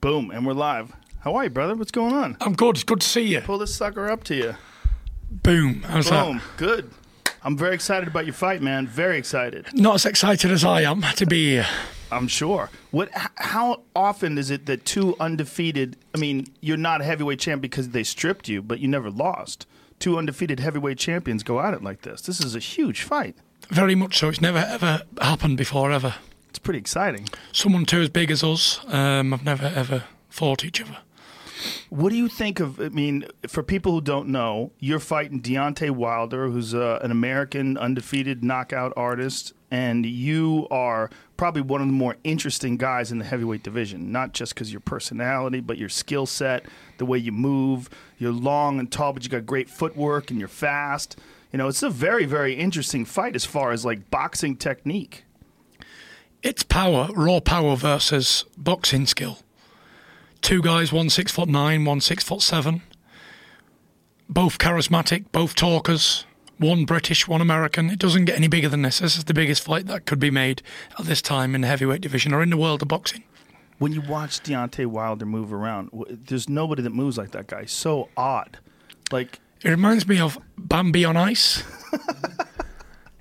Boom, and we're live. How are you, brother? What's going on? I'm good. It's good to see you. Pull this sucker up to you. Boom. How's Boom. that? Good. I'm very excited about your fight, man. Very excited. Not as excited as I am to be here. I'm sure. What? How often is it that two undefeated? I mean, you're not a heavyweight champ because they stripped you, but you never lost. Two undefeated heavyweight champions go at it like this. This is a huge fight. Very much so. It's never ever happened before ever. It's pretty exciting. Someone too as big as us. Um, I've never ever fought each other. What do you think of? I mean, for people who don't know, you're fighting Deontay Wilder, who's uh, an American undefeated knockout artist, and you are probably one of the more interesting guys in the heavyweight division. Not just because your personality, but your skill set, the way you move. You're long and tall, but you got great footwork, and you're fast. You know, it's a very, very interesting fight as far as like boxing technique. It's power, raw power versus boxing skill. Two guys, one six foot nine, one six foot seven. Both charismatic, both talkers. One British, one American. It doesn't get any bigger than this. This is the biggest fight that could be made at this time in the heavyweight division or in the world of boxing. When you watch Deontay Wilder move around, there's nobody that moves like that guy. So odd. Like It reminds me of Bambi on ice.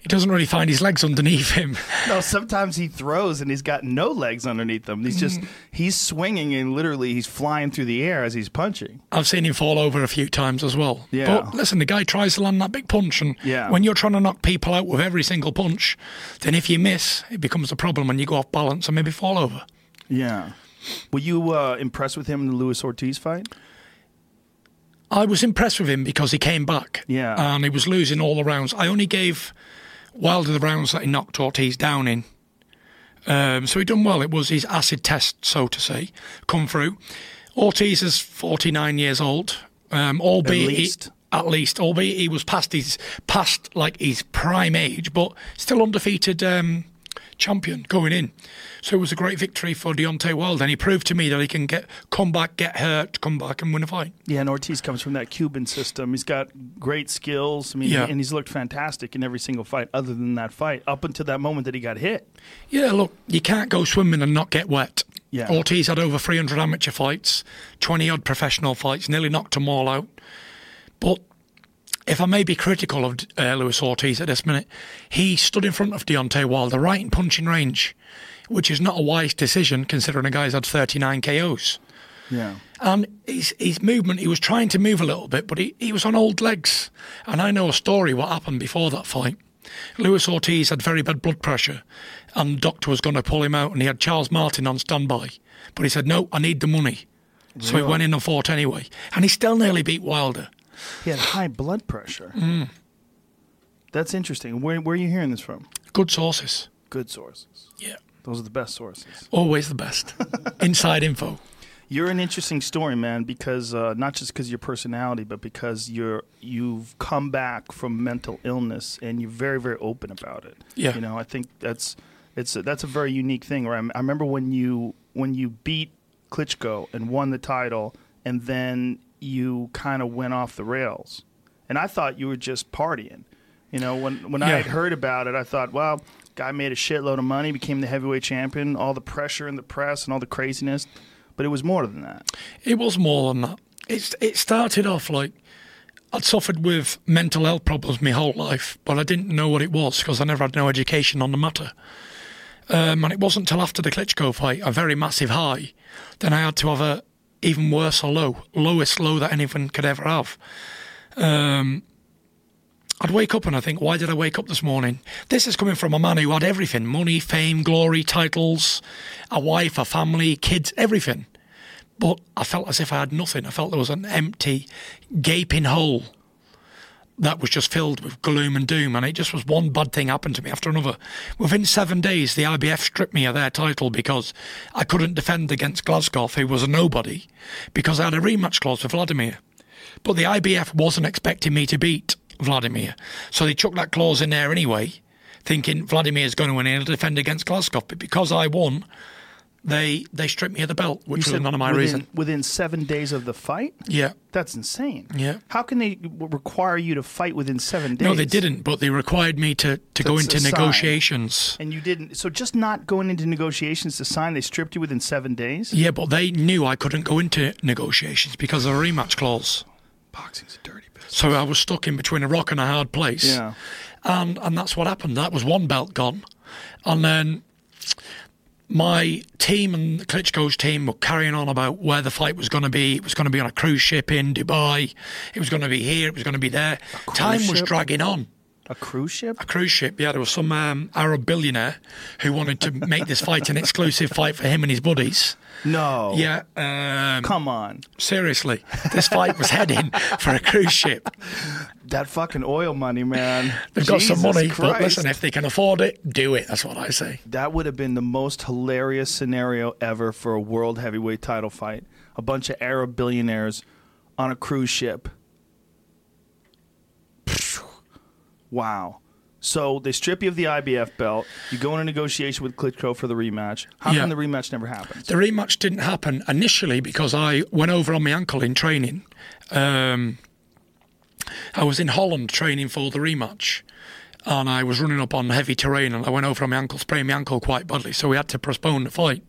he doesn't really find his legs underneath him. No, sometimes he throws and he's got no legs underneath him. He's just he's swinging and literally he's flying through the air as he's punching. I've seen him fall over a few times as well. Yeah. But listen, the guy tries to land that big punch, and Yeah. when you're trying to knock people out with every single punch, then if you miss, it becomes a problem and you go off balance and maybe fall over. Yeah. Were you uh, impressed with him in the Luis Ortiz fight? I was impressed with him because he came back. Yeah. And he was losing all the rounds. I only gave Wilder the rounds that he knocked Ortiz down in. Um, so he done well. It was his acid test, so to say, come through. Ortiz is 49 years old. Um, albeit At least. He, at least, albeit he was past his past like his prime age, but still undefeated um, champion going in. So it was a great victory for Deontay Wilder, and he proved to me that he can get come back, get hurt, come back and win a fight. Yeah, and Ortiz comes from that Cuban system. He's got great skills. I mean, Yeah. and he's looked fantastic in every single fight other than that fight up until that moment that he got hit. Yeah, look, you can't go swimming and not get wet. Yeah. Ortiz had over 300 amateur fights, 20 odd professional fights, nearly knocked them all out. But if I may be critical of uh, Luis Ortiz at this minute, he stood in front of Deontay Wilder right in punching range, which is not a wise decision considering a guy's had 39 KOs. Yeah. And his, his movement, he was trying to move a little bit, but he, he was on old legs. And I know a story what happened before that fight. Luis Ortiz had very bad blood pressure, and the doctor was going to pull him out, and he had Charles Martin on standby. But he said, No, I need the money. So he went in and fought anyway. And he still nearly beat Wilder. He had high blood pressure. Mm. That's interesting. Where, where are you hearing this from? Good sources. Good sources. Yeah. Those are the best sources. Always the best. Inside info. You're an interesting story, man, because uh, not just because of your personality, but because you're you've come back from mental illness and you're very very open about it. Yeah. You know, I think that's it's a, that's a very unique thing. Right? I remember when you when you beat Klitschko and won the title, and then you kind of went off the rails, and I thought you were just partying. You know, when when I had heard about it, I thought, well, guy made a shitload of money, became the heavyweight champion, all the pressure in the press and all the craziness, but it was more than that. It was more than that. It's, it started off like I'd suffered with mental health problems my whole life, but I didn't know what it was because I never had no education on the matter. Um, and it wasn't till after the Klitschko fight, a very massive high, then I had to have a even worse a low, lowest low that anyone could ever have. Um, I'd wake up and I think, why did I wake up this morning? This is coming from a man who had everything money, fame, glory, titles, a wife, a family, kids, everything. But I felt as if I had nothing. I felt there was an empty, gaping hole that was just filled with gloom and doom. And it just was one bad thing happened to me after another. Within seven days, the IBF stripped me of their title because I couldn't defend against Glazkov, who was a nobody, because I had a rematch clause with Vladimir. But the IBF wasn't expecting me to beat Vladimir. So they chucked that clause in there anyway, thinking Vladimir's going to win and defend against Glazkov. But because I won, they they stripped me of the belt, which was none of my within, reason. Within seven days of the fight? Yeah. That's insane. Yeah. How can they require you to fight within seven days? No, they didn't, but they required me to, to go into sign. negotiations. And you didn't. So just not going into negotiations to sign, they stripped you within seven days? Yeah, but they knew I couldn't go into negotiations because of a rematch clause. Boxing's a dirty business. So I was stuck in between a rock and a hard place. Yeah. And and that's what happened. That was one belt gone. And then my team and Klitschko's team were carrying on about where the fight was going to be. It was going to be on a cruise ship in Dubai. It was going to be here. It was going to be there. Time was ship? dragging on. A cruise ship? A cruise ship, yeah. There was some um, Arab billionaire who wanted to make this fight an exclusive fight for him and his buddies. No. Yeah, um, Come on. seriously, this fight was heading for a cruise ship. That fucking oil money, man. They've got some Jesus money, but Christ. listen, if they can afford it, do it. That's what I say. That would have been the most hilarious scenario ever for a world heavyweight title fight. A bunch of Arab billionaires on a cruise ship. Wow. So they strip you of the IBF belt. You go in a negotiation with Klitschko for the rematch. How Yeah. come the rematch never happened? The rematch didn't happen initially because I went over on my ankle in training. Um, I was in Holland training for the rematch, and I was running up on heavy terrain, and I went over on my ankle, sprained my ankle quite badly, so we had to postpone the fight.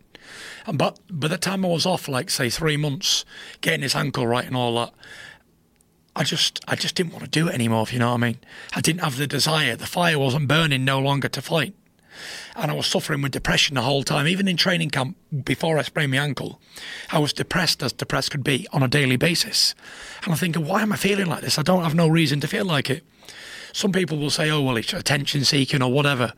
And but by the time I was off, like say three months, getting his ankle right and all that, I just I just didn't want to do it anymore. If you know what I mean, I didn't have the desire. The fire wasn't burning no longer to fight and I was suffering with depression the whole time. Even in training camp before I sprained my ankle, I was depressed as depressed could be on a daily basis. And I'm thinking, why am I feeling like this? I don't have no reason to feel like it. Some people will say, oh, well, it's attention seeking or whatever.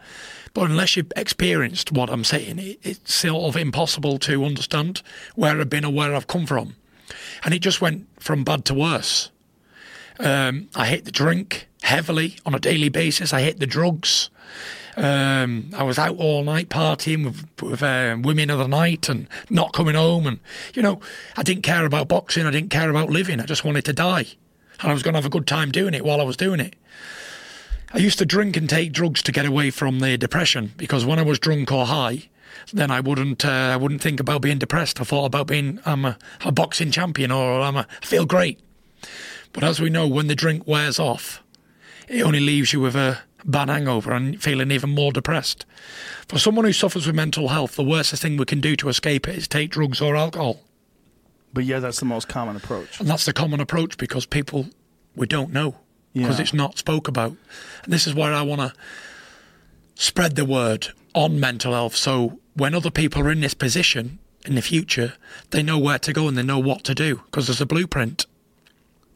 But unless you've experienced what I'm saying, it, it's sort of impossible to understand where I've been or where I've come from. And it just went from bad to worse. Um, I hit the drink heavily on a daily basis. I hit the drugs. Um, I was out all night partying with, with uh, women of the night and not coming home. And, you know, I didn't care about boxing. I didn't care about living. I just wanted to die. And I was going to have a good time doing it while I was doing it. I used to drink and take drugs to get away from the depression because when I was drunk or high, then I wouldn't uh, I wouldn't think about being depressed. I thought about being I'm a, a boxing champion or I'm a, I feel great. But as we know, when the drink wears off, it only leaves you with a bad hangover and feeling even more depressed. For someone who suffers with mental health, the worst thing we can do to escape it is take drugs or alcohol. But yeah, that's the most common approach. And that's the common approach because people, we don't know because Yeah. it's not spoke about. And this is where I want to spread the word on mental health. So when other people are in this position in the future, they know where to go and they know what to do because there's a blueprint.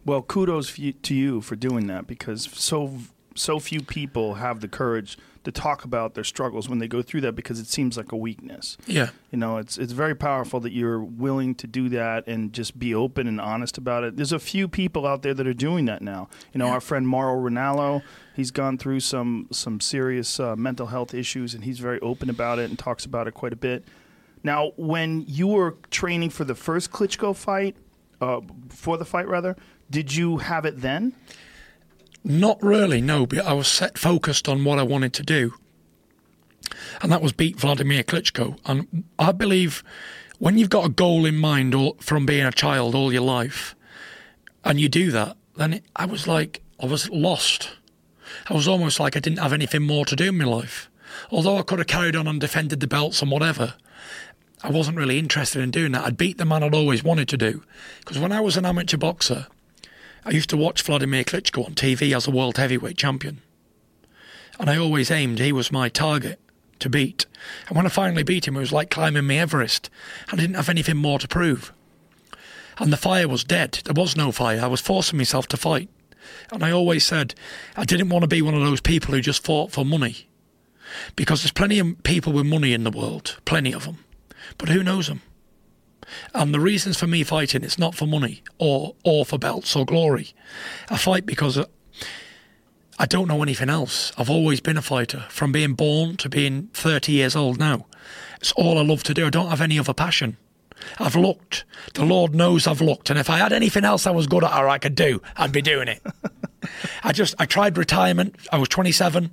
Well, kudos you, to you for doing that because so so few people have the courage to talk about their struggles when they go through that because it seems like a weakness. Yeah. You know, it's it's very powerful that you're willing to do that and just be open and honest about it. There's a few people out there that are doing that now. You know, our friend Mauro Ranallo, he's gone through some some serious uh, mental health issues and he's very open about it and talks about it quite a bit. Now, when you were training for the first Klitschko fight, uh, for the fight rather, did you have it then? Not really, no, but I was set focused on what I wanted to do. And that was beat Vladimir Klitschko. And I believe when you've got a goal in mind all, from being a child all your life, and you do that, then it, I was like, I was lost. I was almost like I didn't have anything more to do in my life. Although I could have carried on and defended the belts and whatever, I wasn't really interested in doing that. I'd beat the man I'd always wanted to do. Because when I was an amateur boxer, I used to watch Vladimir Klitschko on TV as a world heavyweight champion. And I always aimed he was my target to beat. And when I finally beat him, it was like climbing my Everest. I didn't have anything more to prove. And the fire was dead. There was no fire. I was forcing myself to fight. And I always said I didn't want to be one of those people who just fought for money. Because there's plenty of people with money in the world, plenty of them. But who knows them? And the reasons for me fighting, it's not for money or or for belts or glory. I fight because I don't know anything else. I've always been a fighter, from being born to being 30 years old now. It's all I love to do. I don't have any other passion. I've looked. The Lord knows I've looked. And if I had anything else I was good at or I could do, I'd be doing it. I just I tried retirement. I was 27.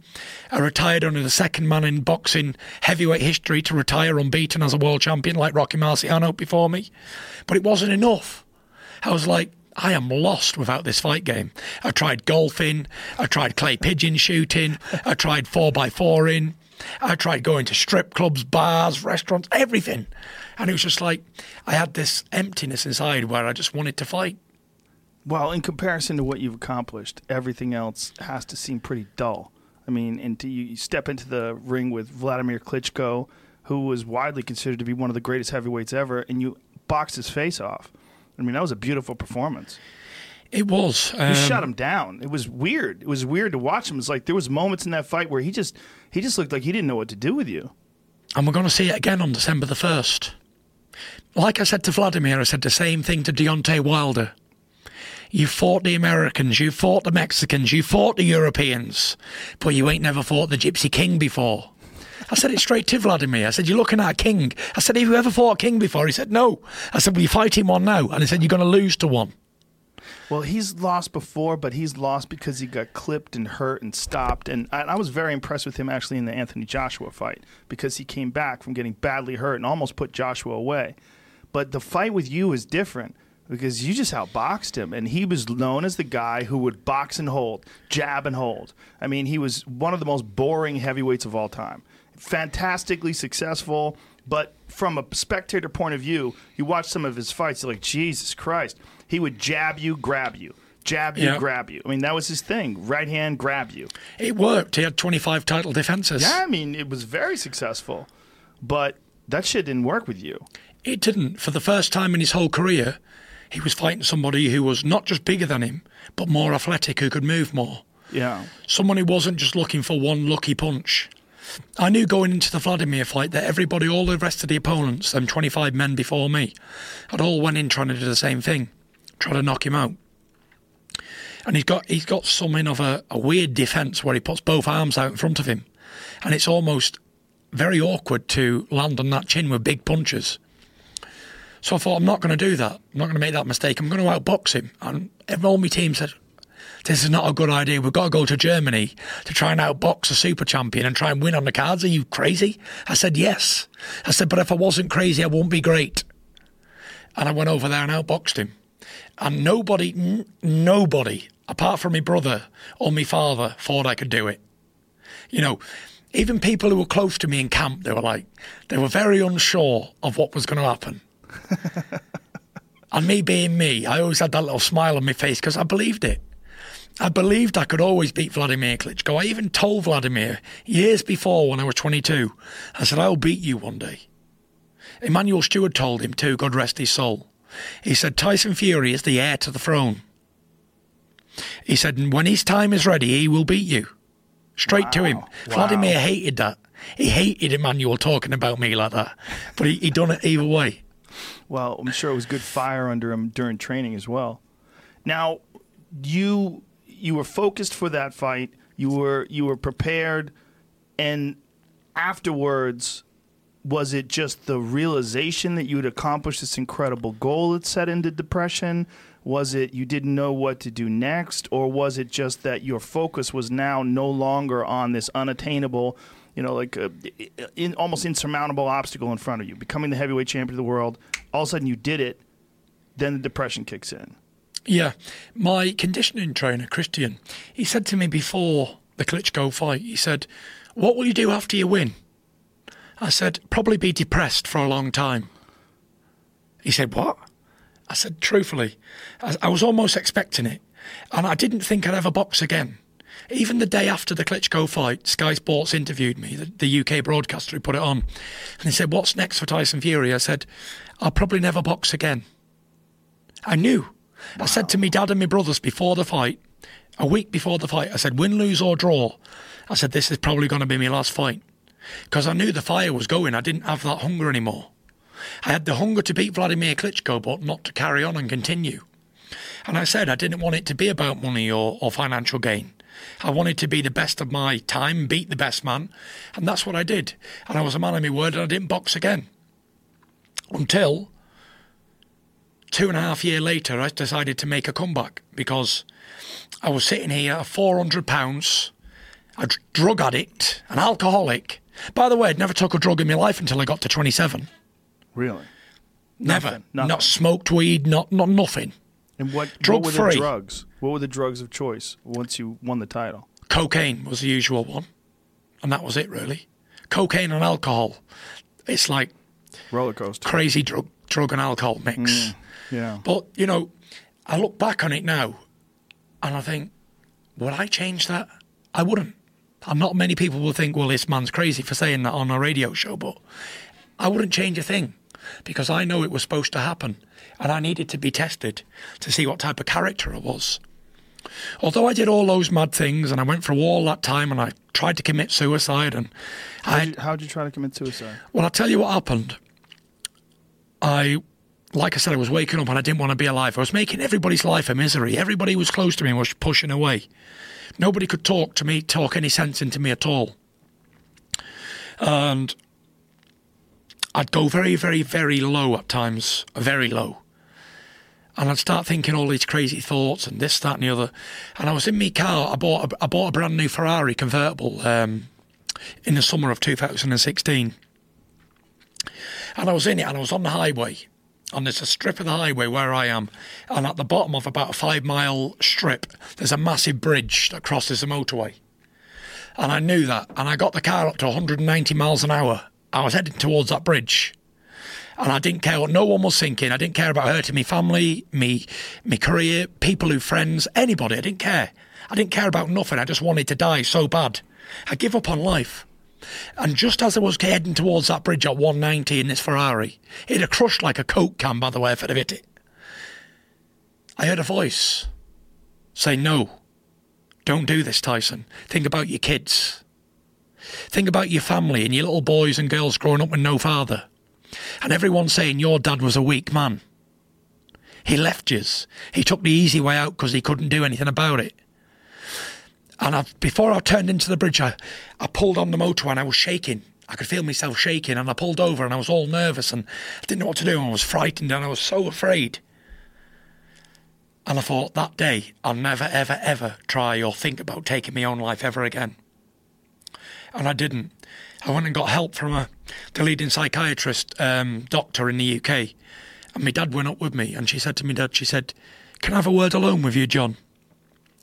I retired under the second man in boxing heavyweight history to retire unbeaten as a world champion, like Rocky Marciano before me. But it wasn't enough. I was like, I am lost without this fight game. I tried golfing. I tried clay pigeon shooting. I tried four by four in. I tried going to strip clubs, bars, restaurants, everything. And it was just like I had this emptiness inside where I just wanted to fight. Well, in comparison to what you've accomplished, everything else has to seem pretty dull. I mean, and you step into the ring with Vladimir Klitschko, who was widely considered to be one of the greatest heavyweights ever, and you boxed his face off. I mean, that was a beautiful performance. It was. Um, you shut him down. It was weird. It was weird to watch him. It's like there was moments in that fight where he just he just looked like he didn't know what to do with you. And we're going to see it again on December the first. Like I said to Vladimir, I said the same thing to Deontay Wilder. You fought the Americans, you fought the Mexicans, you fought the Europeans, but you ain't never fought the Gypsy King before. I said it straight to Vladimir. I said, You're looking at a king. I said, Have you ever fought a king before? He said, No. I said, Well, you're fighting one now. And he said, You're going to lose to one. Well, he's lost before, but he's lost because he got clipped and hurt and stopped. And I, I, was very impressed with him actually in the Anthony Joshua fight because he came back from getting badly hurt and almost put Joshua away. But the fight with you is different because you just outboxed him, and he was known as the guy who would box and hold, jab and hold. I mean, he was one of the most boring heavyweights of all time. Fantastically successful, but from a spectator point of view, you watch some of his fights, you're like, Jesus Christ he would jab you, grab you. Jab you, grab you. I mean, that was his thing. Right hand, grab you. It worked. He had 25 title defenses. Yeah, I mean, it was very successful. But that shit didn't work with you. It didn't. For the first time in his whole career, he was fighting somebody who was not just bigger than him, but more athletic, who could move more. Yeah. Someone who wasn't just looking for one lucky punch. I knew going into the Vladimir fight that everybody, all the rest of the opponents, them 25 men before me, had all went in trying to do the same thing try to knock him out. And he's got he's got something of a, a weird defence where he puts both arms out in front of him, and it's almost very awkward to land on that chin with big punches. So I thought I'm not going to do that. I'm not going to make that mistake. I'm going to outbox him. And all my team said, "This is not a good idea. We've got to go to Germany to try and outbox a super champion and try and win on the cards. Are you crazy?" I said, "Yes." I said, "But if I wasn't crazy, I wouldn't be great." And I went over there and outboxed him and nobody, n- nobody, apart from my brother or my father, thought I could do it. You know, even people who were close to me in camp, they were like, they were very unsure of what was going to happen. and me being me, I always had that little smile on my face because I believed it. I believed I could always beat Vladimir Klitschko. I even told Vladimir years before when I was 22, I said, I'll beat you one day. Emanuel Steward told him too, God rest his soul. He said Tyson Fury is the heir to the throne. He said, when his time is ready, he will beat you. Straight wow. to him. Wow. Vladimir hated that. He hated Emmanuel talking about me like that. But he, he done it either way. Well, I'm sure it was good fire under him during training as well. Now, you you were focused for that fight. You were you were prepared, and afterwards, was it just the realization that you had accomplished this incredible goal that set into depression? Was it you didn't know what to do next? Or was it just that your focus was now no longer on this unattainable, you know, like a, uh, in, almost insurmountable obstacle in front of you, becoming the heavyweight champion of the world? All of a sudden you did it, then the depression kicks in. Yeah. My conditioning trainer, Christian, he said to me before the Klitschko fight, he said, What will you do after you win? I said, probably be depressed for a long time. He said, what? I said, truthfully, I, was almost expecting it. And I didn't think I'd ever box again. Even the day after the Klitschko fight, Sky Sports interviewed me, the, the, UK broadcaster who put it on. And he said, What's next for Tyson Fury? I said, I'll probably never box again. I knew. Wow. I said to me dad and my brothers before the fight, a week before the fight, I said, Win, lose, or draw. I said, This is probably going to be my last fight because I knew the fire was going. I didn't have that hunger anymore. I had the hunger to beat Vladimir Klitschko, but not to carry on and continue. And I said I didn't want it to be about money or, or financial gain. I wanted to be the best of my time, beat the best man, and that's what I did. And I was a man of my word, and I didn't box again. Until two and a half year later, I decided to make a comeback because I was sitting here, at four hundred pounds, a drug addict, an alcoholic. By the way, I'd never took a drug in my life until I got to twenty-seven. Really? Never, Nothing, nothing. not smoked weed, not not nothing. And what, Drug what were the drugs? What were the drugs of choice once you won the title? Cocaine was the usual one, and that was it really. Cocaine and alcohol. It's like Roller coaster. crazy drug drug and alcohol mix. Mm, yeah. But you know, I look back on it now, and I think, would I change that? I wouldn't. And not many people will think, well, this man's crazy for saying that on a radio show, but I wouldn't change a thing because I know it was supposed to happen, and I needed to be tested to see what type of character I was. Although I did all those mad things and I went through all that time and I tried to commit suicide and you, how'd you try to commit suicide? well, I'll tell you what happened. I, like I said, I was waking up and I didn't want to be alive. I was making everybody's life a misery. Everybody who was close to me and was pushing away. Nobody could talk to me, talk any sense into me at all. And I'd go very, very, very low at times, very low. And I'd start thinking all these crazy thoughts and this, that, and the other. And I was in my car. I bought a, I bought a brand new Ferrari convertible um, in the summer of 2016. And I was in it and I was on the highway. And there's a strip of the highway where I am. And at the bottom of about a five mile strip, there's a massive bridge that crosses the motorway. And I knew that. And I got the car up to 190 miles an hour. I was heading towards that bridge. And I didn't care what no one was thinking. I didn't care about hurting my family, me, me career, people who friends, anybody. I didn't care. I didn't care about nothing. I just wanted to die so bad. I give up on life. And just as I was heading towards that bridge at 190 in this Ferrari, it had crushed like a Coke can, by the way, if I'd have hit it. I heard a voice say, No, don't do this, Tyson. Think about your kids. Think about your family and your little boys and girls growing up with no father. And everyone saying your dad was a weak man. He left yous. He took the easy way out because he couldn't do anything about it. And I, before I turned into the bridge, I, I pulled on the motor and I was shaking. I could feel myself shaking and I pulled over and I was all nervous and I didn't know what to do and I was frightened and I was so afraid. And I thought that day I'll never, ever, ever try or think about taking my own life ever again. And I didn't. I went and got help from a, the leading psychiatrist um, doctor in the UK. And my dad went up with me and she said to me, Dad, she said, Can I have a word alone with you, John?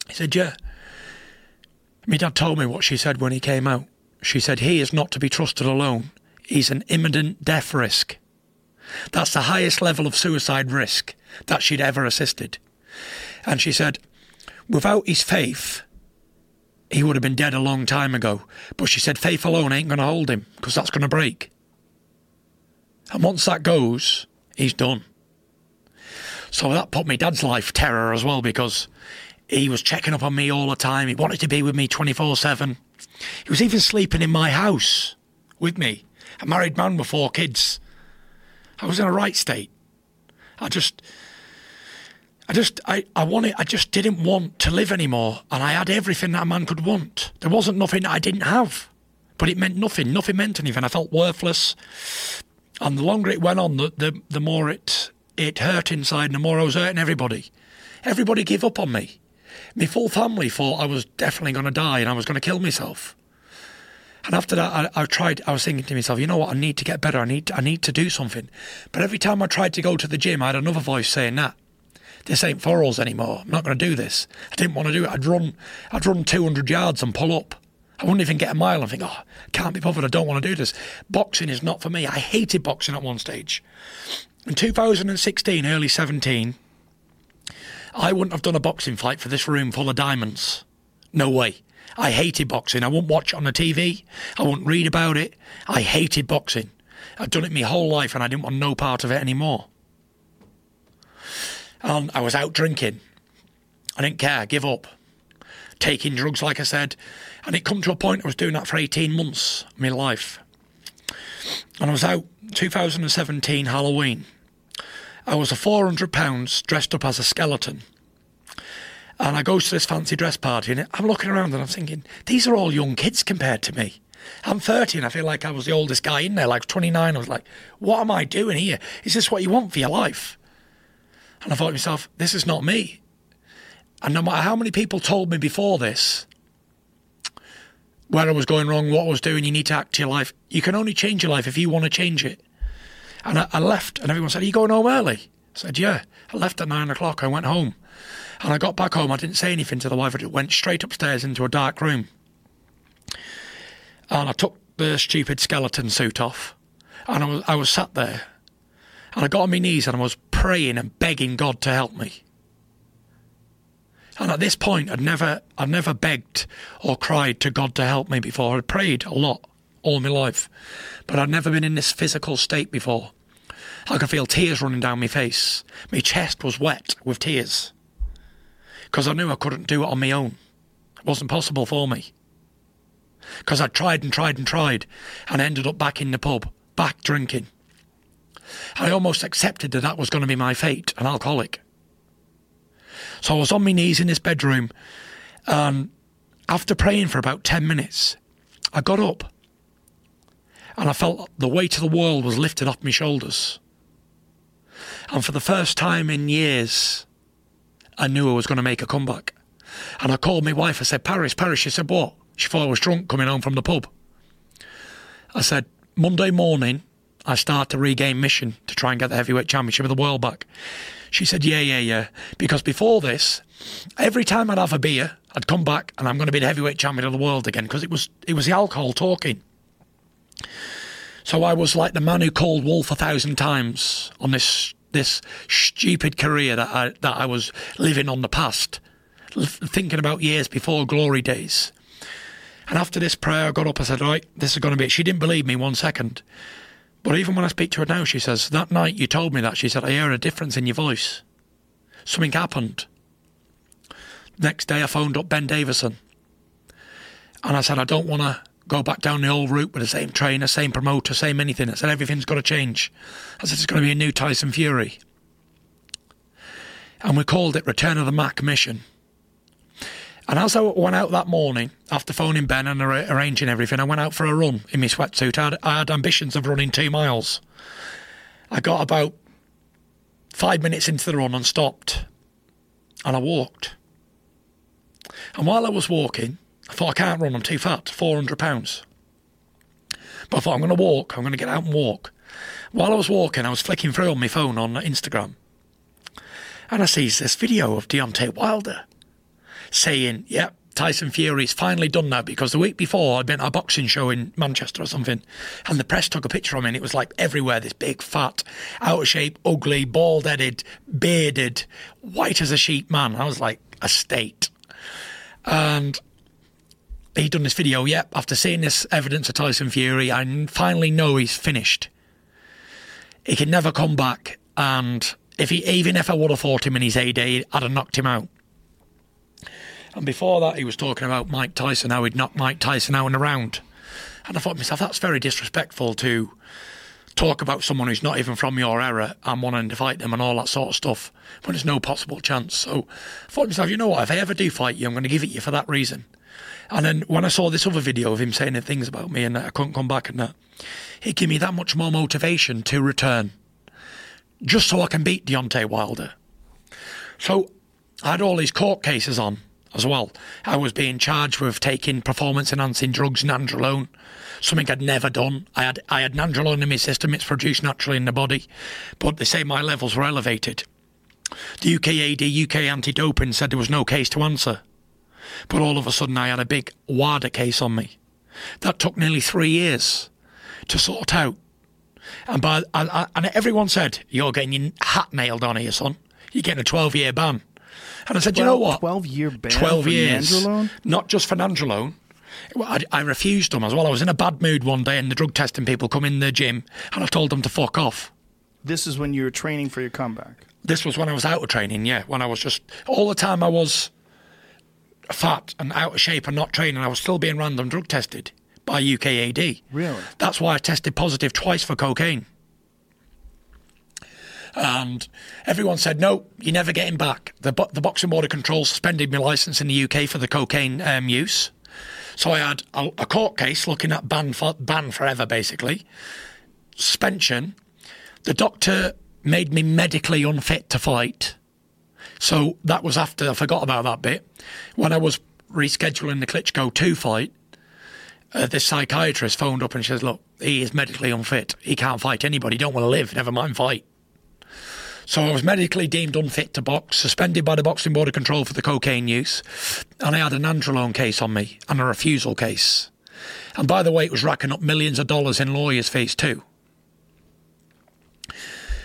He said, Yeah. My dad told me what she said when he came out. She said, He is not to be trusted alone. He's an imminent death risk. That's the highest level of suicide risk that she'd ever assisted. And she said, Without his faith, he would have been dead a long time ago. But she said, Faith alone ain't going to hold him because that's going to break. And once that goes, he's done. So that put me dad's life terror as well because he was checking up on me all the time. He wanted to be with me 24 7. He was even sleeping in my house with me. A married man with four kids. I was in a right state. I just, I just, I, I wanted, I just didn't want to live anymore. And I had everything that a man could want. There wasn't nothing that I didn't have. But it meant nothing. Nothing meant anything. I felt worthless. And the longer it went on, the, the, the more it, it hurt inside and the more I was hurting everybody. Everybody gave up on me. My full family thought I was definitely going to die and I was going to kill myself. And after that, I, I tried. I was thinking to myself, you know what? I need to get better. I need. I need to do something. But every time I tried to go to the gym, I had another voice saying, "Nah, this ain't for us anymore. I'm not going to do this." I didn't want to do it. I'd run. I'd run 200 yards and pull up. I wouldn't even get a mile and think, "Oh, can't be bothered. I don't want to do this." Boxing is not for me. I hated boxing at one stage. In 2016, early 17, I wouldn't have done a boxing fight for this room full of diamonds. No way. I hated boxing. I wouldn't watch it on the TV. I wouldn't read about it. I hated boxing. I'd done it my whole life and I didn't want no part of it anymore. And I was out drinking. I didn't care, give up. Taking drugs, like I said. And it come to a point I was doing that for 18 months of my life. And I was out 2017 Halloween. I was a £400 dressed up as a skeleton. And I goes to this fancy dress party and I'm looking around and I'm thinking, these are all young kids compared to me. I'm 30 and I feel like I was the oldest guy in there, like 29. I was like, what am I doing here? Is this what you want for your life? And I thought to myself, this is not me. And no matter how many people told me before this where I was going wrong, what I was doing, you need to act your life. You can only change your life if you want to change it. And I, I left, and everyone said, Are you going home early? I said, Yeah. I left at nine o'clock. I went home. And I got back home. I didn't say anything to the wife. I just went straight upstairs into a dark room. And I took the stupid skeleton suit off. And I was, I was sat there. And I got on my knees and I was praying and begging God to help me. And at this point, I'd never, I'd never begged or cried to God to help me before. I'd prayed a lot all my life, but I'd never been in this physical state before. I could feel tears running down my face. My chest was wet with tears because I knew I couldn't do it on my own. It wasn't possible for me. Because I'd tried and tried and tried and ended up back in the pub, back drinking. I almost accepted that that was going to be my fate, an alcoholic. So I was on my knees in this bedroom, and after praying for about 10 minutes, I got up and I felt the weight of the world was lifted off my shoulders. And for the first time in years, I knew I was going to make a comeback. And I called my wife. I said, Paris, Paris. She said, What? She thought I was drunk coming home from the pub. I said, Monday morning, I start to regain mission to try and get the heavyweight championship of the world back. She said, Yeah, yeah, yeah. Because before this, every time I'd have a beer, I'd come back and I'm going to be the heavyweight champion of the world again because it was it was the alcohol talking. So I was like the man who called wolf a thousand times on this this stupid career that I that I was living on the past, thinking about years before glory days. And after this prayer, I got up. I said, "Right, this is going to be it." She didn't believe me one second. But even when I speak to her now, she says, That night you told me that, she said, I hear a difference in your voice. Something happened. Next day, I phoned up Ben Davison. And I said, I don't want to go back down the old route with the same trainer, same promoter, same anything. I said, Everything's got to change. I said, It's going to be a new Tyson Fury. And we called it Return of the Mac Mission. And as I went out that morning, after phoning Ben and ar- arranging everything, I went out for a run in my sweatsuit. I had, I had ambitions of running two miles. I got about five minutes into the run and stopped. And I walked. And while I was walking, I thought, I can't run, I'm too fat, 400 pounds. But I thought, I'm going to walk, I'm going to get out and walk. While I was walking, I was flicking through on my phone on Instagram. And I sees this video of Deontay Wilder saying, yeah, Tyson Fury's finally done that because the week before I'd been at a boxing show in Manchester or something, and the press took a picture of me, and it was like everywhere this big, fat, out of shape, ugly, bald headed, bearded, white as a sheep man. I was like, a state. And he'd done this video, yep, after seeing this evidence of Tyson Fury, I finally know he's finished. He can never come back, and if he even if I would have fought him in his heyday, I'd have knocked him out. And before that, he was talking about Mike Tyson, how he'd knocked Mike Tyson out in a round. And I thought to myself, that's very disrespectful to talk about someone who's not even from your era and wanting to fight them and all that sort of stuff when there's no possible chance. So I thought to myself, you know what, if I ever do fight you, I'm going to give it you for that reason. And then when I saw this other video of him saying things about me and that I couldn't come back and that, it gave me that much more motivation to return. Just so I can beat Deontay Wilder. So I had all these court cases on as well. I was being charged with taking performance enhancing drugs, nandrolone, something I'd never done. I had I had nandrolone in my system; it's produced naturally in the body, but they say my levels were elevated. The UKAD, UK anti-doping, said there was no case to answer, but all of a sudden I had a big WADA case on me. That took nearly three years to sort out. And by and everyone said you're getting your hat nailed on here, son. You're getting a 12-year ban. And I said, you know what? 12 year ban 12 for years. Not just for Nandrolone. I, I refused them as well. I was in a bad mood one day and the drug testing people come in the gym and I told them to fuck off. This is when you were training for your comeback. This was when I was out of training, yeah. When I was just, all the time I was fat and out of shape and not training, I was still being random drug tested by UKAD. Really? That's why I tested positive twice for cocaine. And everyone said, no, you're never getting back. The, the Boxing Board of Control suspended my licence in the UK for the cocaine um, use. So I had a, a court case looking at ban, for, ban forever, basically. Suspension. The doctor made me medically unfit to fight. So that was after I forgot about that bit. When I was rescheduling the Klitschko 2 fight, uh, this psychiatrist phoned up and says, Look, he is medically unfit. He can't fight anybody. Don't want to live, never mind fight. So I was medically deemed unfit to box, suspended by the Boxing Board of Control for the cocaine use, and I had a nandrolone case on me and a refusal case. And by the way, it was racking up millions of dollars in lawyers' fees too.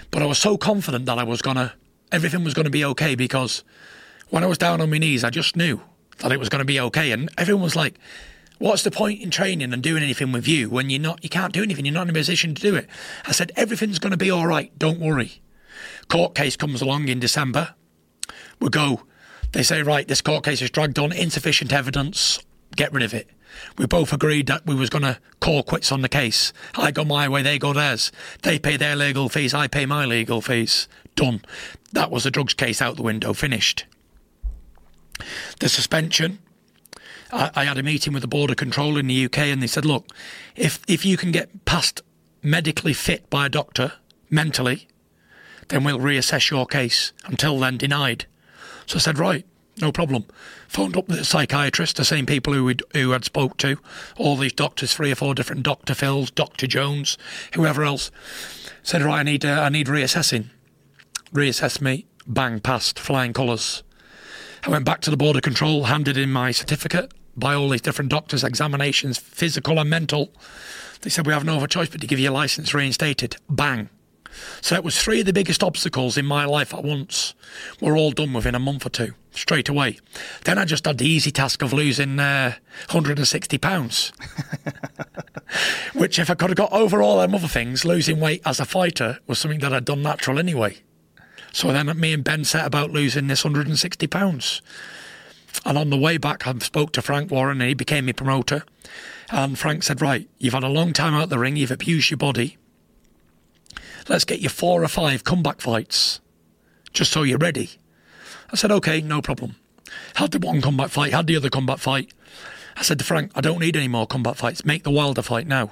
But I was so confident that I was gonna, everything was gonna be okay because when I was down on my knees, I just knew that it was gonna be okay. And everyone was like, What's the point in training and doing anything with you when you're not, you can't do anything, you're not in a position to do it? I said, Everything's gonna be all right, don't worry. Court case comes along in December. We go, they say, right, this court case is dragged on, insufficient evidence, get rid of it. We both agreed that we was going to call quits on the case. I go my way, they go theirs. They pay their legal fees, I pay my legal fees. Done. That was the drugs case out the window, finished. The suspension, I, I had a meeting with the Board of Control in the UK and they said, look, if, if you can get past medically fit by a doctor, mentally, then we'll reassess your case. Until then, denied. So I said, right, no problem. Phoned up the psychiatrist, the same people who who had spoke to, all these doctors, three or four different Doctor Phils, Doctor Jones, whoever else. Said, right, I need uh, I need reassessing. Reassess me. Bang, passed, flying colours. I went back to the Board of Control, handed in my certificate by all these different doctors, examinations, physical and mental. They said we have no other choice but to give you a license reinstated. Bang. So it was three of the biggest obstacles in my life at once were all done within a month or two, straight away. Then I just had the easy task of losing uh, 160 pounds, which if I could have got over all them other things, losing weight as a fighter was something that I'd done natural anyway. So then me and Ben set about losing this 160 pounds. And on the way back, I spoke to Frank Warren and he became my promoter. And Frank said, Right, you've had a long time out the ring, you've abused your body let's get you four or five comeback fights just so you're ready. I said, okay, no problem. Had the one combat fight, had the other combat fight. I said to Frank, I don't need any more combat fights. Make the Wilder fight now.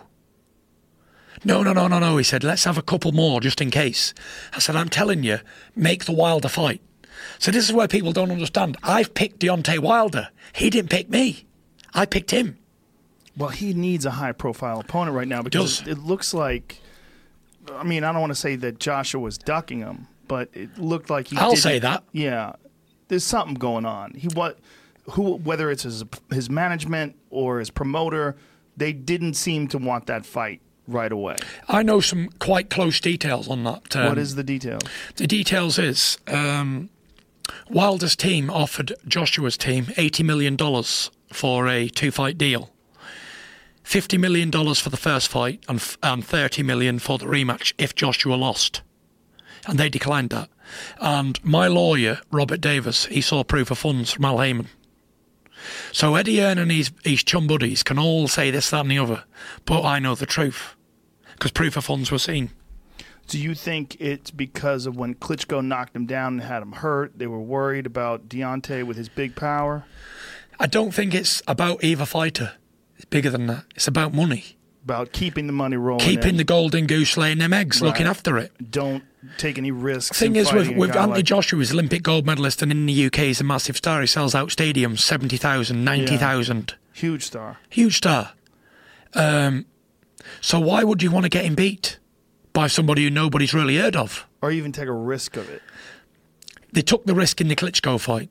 No, no, no, no, no. He said, let's have a couple more just in case. I said, I'm telling you, make the Wilder fight. So this is where people don't understand. I've picked Deontay Wilder. He didn't pick me. I picked him. Well, he needs a high profile opponent right now because it looks like I mean, I don't want to say that Joshua was ducking him, but it looked like he. I'll say that. Yeah, there's something going on. He what, who whether it's his his management or his promoter, they didn't seem to want that fight right away. I know some quite close details on that. Um, what is the detail? The details is um, Wilder's team offered Joshua's team $80 million for a two fight deal. $50 million for the first fight and, and 30 million for the rematch if Joshua lost. And they declined that. And my lawyer, Robert Davis, he saw proof of funds from Al Haymon. So Eddie Hearn and his, his chum buddies can all say this, that, and the other, but I know the truth because proof of funds were seen. Do you think it's because of when Klitschko knocked him down and had him hurt? They were worried about Deontay with his big power. I don't think it's about either fighter. It's bigger than that. It's about money. About keeping the money rolling, Keeping and the golden goose laying them eggs, looking after it. don't take any risks. Thing is, with, with Anthony like- Joshua, he's Olympic gold medalist, and in the UK, he's a massive star. He sells out stadiums 70,000, 90,000. huge star. Huge star. Um, so why would you want to get him beat by somebody who nobody's really heard of? or even take a risk of it. They took the risk in the Klitschko fight.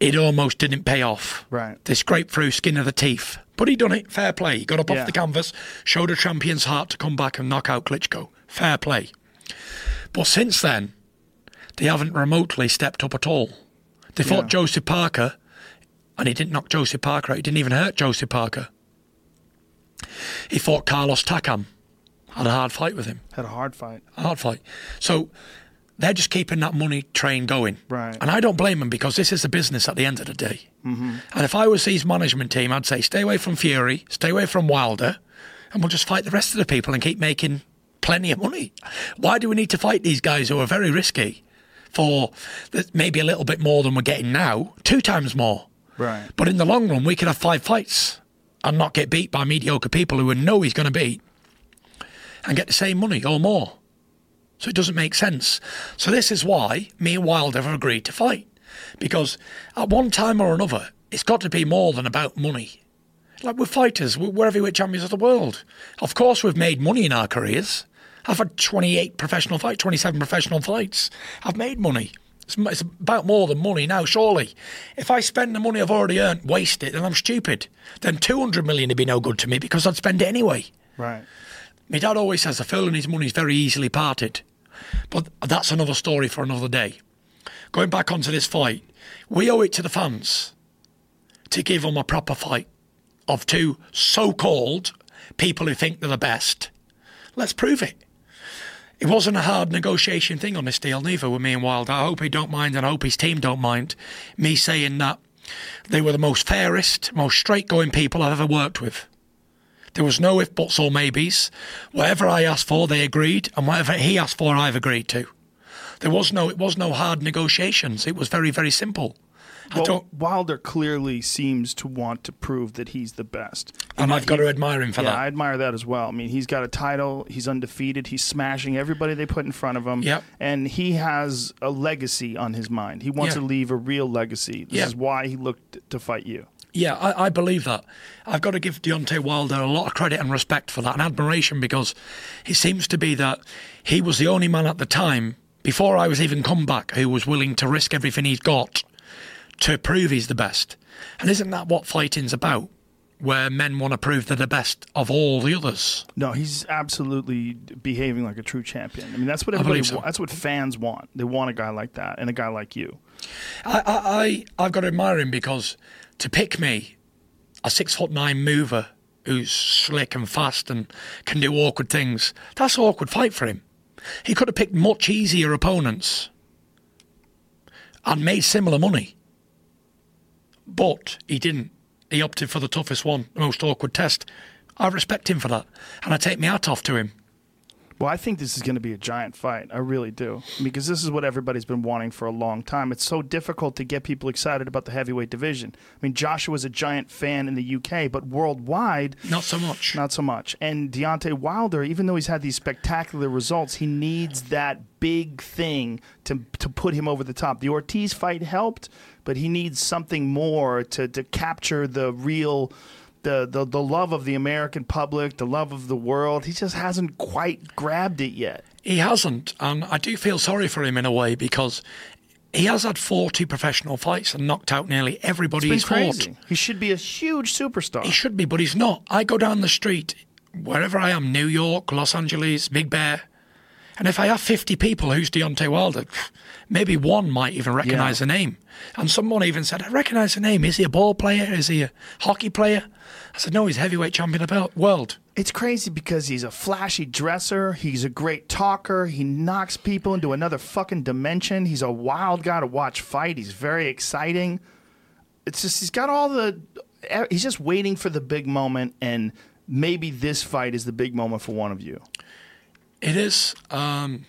It almost didn't pay off. Right. They scraped through skin of the teeth. But he done it. Fair play. He got up Yeah. off the canvas, showed a champion's heart to come back and knock out Klitschko. Fair play. But since then, they haven't remotely stepped up at all. They fought Yeah. Joseph Parker, and he didn't knock Joseph Parker out. He didn't even hurt Joseph Parker. He fought Carlos Takam. Had a hard fight with him. Had a hard fight. A hard fight. So they're just keeping that money train going. Right. And I don't blame them because this is a business at the end of the day. Mm-hmm. And if I was his management team, I'd say stay away from Fury, stay away from Wilder, and we'll just fight the rest of the people and keep making plenty of money. Why do we need to fight these guys who are very risky for maybe a little bit more than we're getting now, two times more? Right. But in the long run, we could have five fights and not get beat by mediocre people who we know he's going to beat and get the same money or more. So it doesn't make sense. So this is why me and Wilder have agreed to fight. Because at one time or another, it's got to be more than about money. Like we're fighters, we're heavyweight champions of the world. Of course, we've made money in our careers. I've had 28 professional fights, 27 professional fights. I've made money. It's, it's about more than money now, surely. If I spend the money I've already earned, waste it, then I'm stupid. Then 200 million would be no good to me because I'd spend it anyway. Right. My dad always says a fool and his money's very easily parted. But that's another story for another day. Going back onto this fight, we owe it to the fans to give them a proper fight of two so called people who think they're the best. Let's prove it. It wasn't a hard negotiation thing on this deal, neither with me and Wilder. I hope he don't mind and I hope his team don't mind me saying that they were the most fairest, most straight going people I've ever worked with. There was no if, buts, or maybes. Whatever I asked for, they agreed, and whatever he asked for, I've agreed to. There was no, it was no hard negotiations. It was very, very simple. Well, Wilder clearly seems to want to prove that he's the best, and, I've got to admire him for yeah, that. I admire that as well. I mean, he's got a title. He's undefeated. He's smashing everybody they put in front of him. Yep. and he has a legacy on his mind. He wants Yeah. to leave a real legacy. This Yeah. is why he looked to fight you. Yeah, I, I believe that. I've got to give Deontay Wilder a lot of credit and respect for that and admiration because it seems to be that he was the only man at the time, before I was even come back, who was willing to risk everything he's got to prove he's the best. And isn't that what fighting's about? Where men want to prove they're the best of all the others. No, he's absolutely behaving like a true champion. I mean, that's what everybody. So. That's what fans want. They want a guy like that and a guy like you. I, I, I, I've got to admire him because to pick me, a six foot nine mover who's slick and fast and can do awkward things, that's an awkward fight for him. He could have picked much easier opponents and made similar money. But he didn't. He opted for the toughest one, the most awkward test. I respect him for that. And I take my hat off to him. Well, I think this is going to be a giant fight. I really do. Because this is what everybody's been wanting for a long time. It's so difficult to get people excited about the heavyweight division. I mean, Joshua's a giant fan in the UK, but worldwide, Not so much. not so much. And Deontay Wilder, even though he's had these spectacular results, he needs that big thing to to put him over the top. The Ortiz fight helped, but he needs something more to to capture the real. The, the, the love of the American public, the love of the world, he just hasn't quite grabbed it yet. He hasn't, and I do feel sorry for him in a way because he has had 40 professional fights and knocked out nearly everybody he's fought. He should be a huge superstar. He should be, but he's not. I go down the street, wherever I am, New York, Los Angeles, Big Bear, and if I have 50 people who's Deontay Wilder, maybe one might even recognise Yeah. the name. And someone even said, I recognise the name. Is he a ball player? Is he a hockey player? I said, no, he's heavyweight champion of the world. It's crazy because he's a flashy dresser. He's a great talker. He knocks people into another fucking dimension. He's a wild guy to watch fight. He's very exciting. It's just he's got all the. He's just waiting for the big moment, and maybe this fight is the big moment for one of you. It is. Um,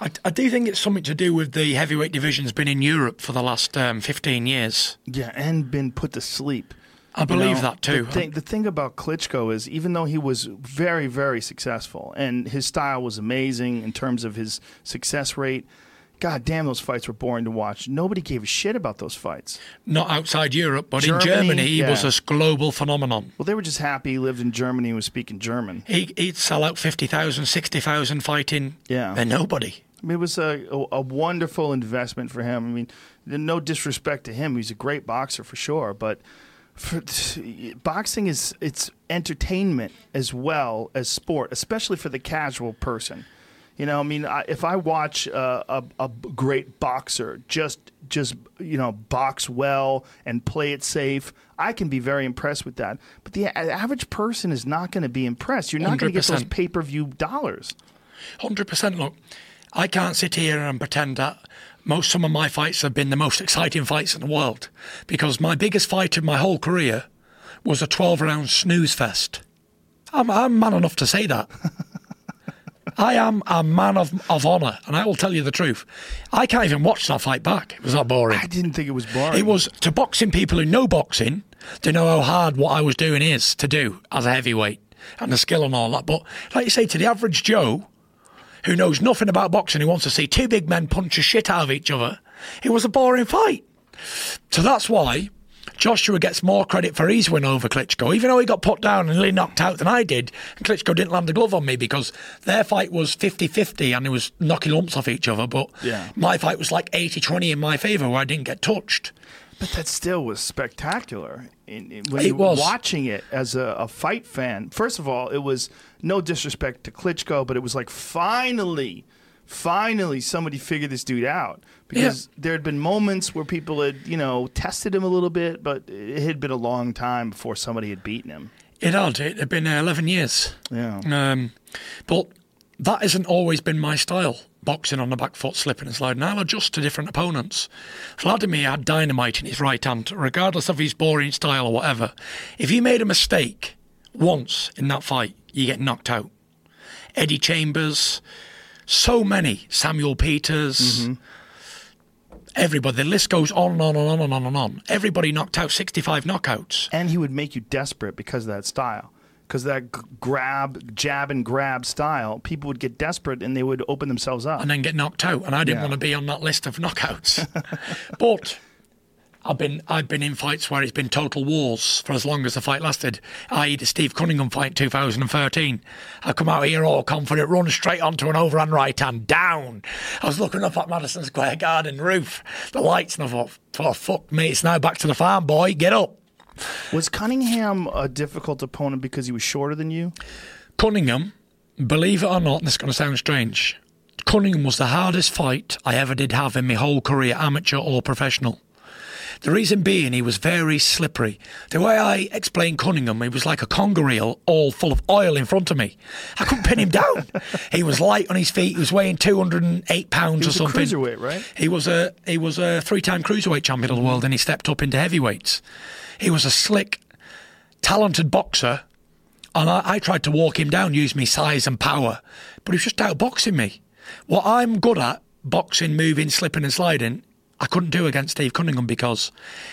I, I do think it's something to do with the heavyweight division's been in Europe for the last um, 15 years. Yeah, and been put to sleep. I believe know, that too. The thing, the thing about Klitschko is, even though he was very, very successful and his style was amazing in terms of his success rate, God damn, those fights were boring to watch. Nobody gave a shit about those fights. Not outside Europe, but in Germany, Germany, he was a global phenomenon. Well, they were just happy he lived in Germany and was speaking German. He, he'd sell out 50,000, 60,000 fighting Yeah. and nobody. I mean, it was a, a, a wonderful investment for him. I mean, no disrespect to him; he's a great boxer for sure. But for, boxing is it's entertainment as well as sport, especially for the casual person. You know, I mean, I, if I watch uh, a, a great boxer just just you know box well and play it safe, I can be very impressed with that. But the a- average person is not going to be impressed. You're not going to get those pay per view dollars. 100% look, I can't sit here and pretend that most some of my fights have been the most exciting fights in the world because my biggest fight in my whole career was a 12 round snooze fest. I'm, I'm man enough to say that. I am a man of, of honour, and I will tell you the truth. I can't even watch that fight back. It was that boring. I didn't think it was boring. It was to boxing people who know boxing, to know how hard what I was doing is to do as a heavyweight and the skill and all that. But like you say, to the average Joe, who knows nothing about boxing who wants to see two big men punch the shit out of each other, it was a boring fight. So that's why Joshua gets more credit for his win over Klitschko, even though he got put down and nearly knocked out than I did. And Klitschko didn't land a glove on me because their fight was 50 50 and it was knocking lumps off each other. But Yeah. my fight was like 80 20 in my favour where I didn't get touched. But that still was spectacular. When It you were watching it as a, a fight fan. First of all, it was no disrespect to Klitschko, but it was like finally, finally somebody figured this dude out because there had been moments where people had you know tested him a little bit, but it had been a long time before somebody had beaten him. It had. It had been uh, 11 years. Yeah. Um, but that hasn't always been my style. Boxing on the back foot, slipping and sliding. I'll adjust to different opponents. Vladimir had dynamite in his right hand, regardless of his boring style or whatever. If he made a mistake once in that fight, you get knocked out. Eddie Chambers, so many. Samuel Peters. Mm-hmm. Everybody. The list goes on and on and on and on and on. Everybody knocked out 65 knockouts. and he would make you desperate because of that style. Because that g- grab, jab, and grab style, people would get desperate and they would open themselves up. and then get knocked out. And I didn't Yeah. want to be on that list of knockouts. but I've been I've been in fights where it's been total wars for as long as the fight lasted. I.e. the Steve Cunningham fight in 2013. I come out here all confident, run straight onto an overhand right hand, down. I was looking up at Madison Square Garden roof, the lights, and I thought, oh, fuck me, it's now back to the farm, boy, get up. Was Cunningham a difficult opponent because he was shorter than you? Cunningham, believe it or not, this is going to sound strange, Cunningham was the hardest fight I ever did have in my whole career, amateur or professional. The reason being, he was very slippery. The way I explained Cunningham, he was like a conger eel, all full of oil in front of me. I couldn't pin him down. he was light on his feet. He was weighing 208 pounds or something. cruiserweight, right? He was a he was a three-time cruiserweight champion of the world, and he stepped up into heavyweights. He was a slick, talented boxer, and I, I tried to walk him down, use me size and power, but he was just outboxing me. What I'm good at, boxing, moving, slipping and sliding, I couldn't do against Steve Cunningham because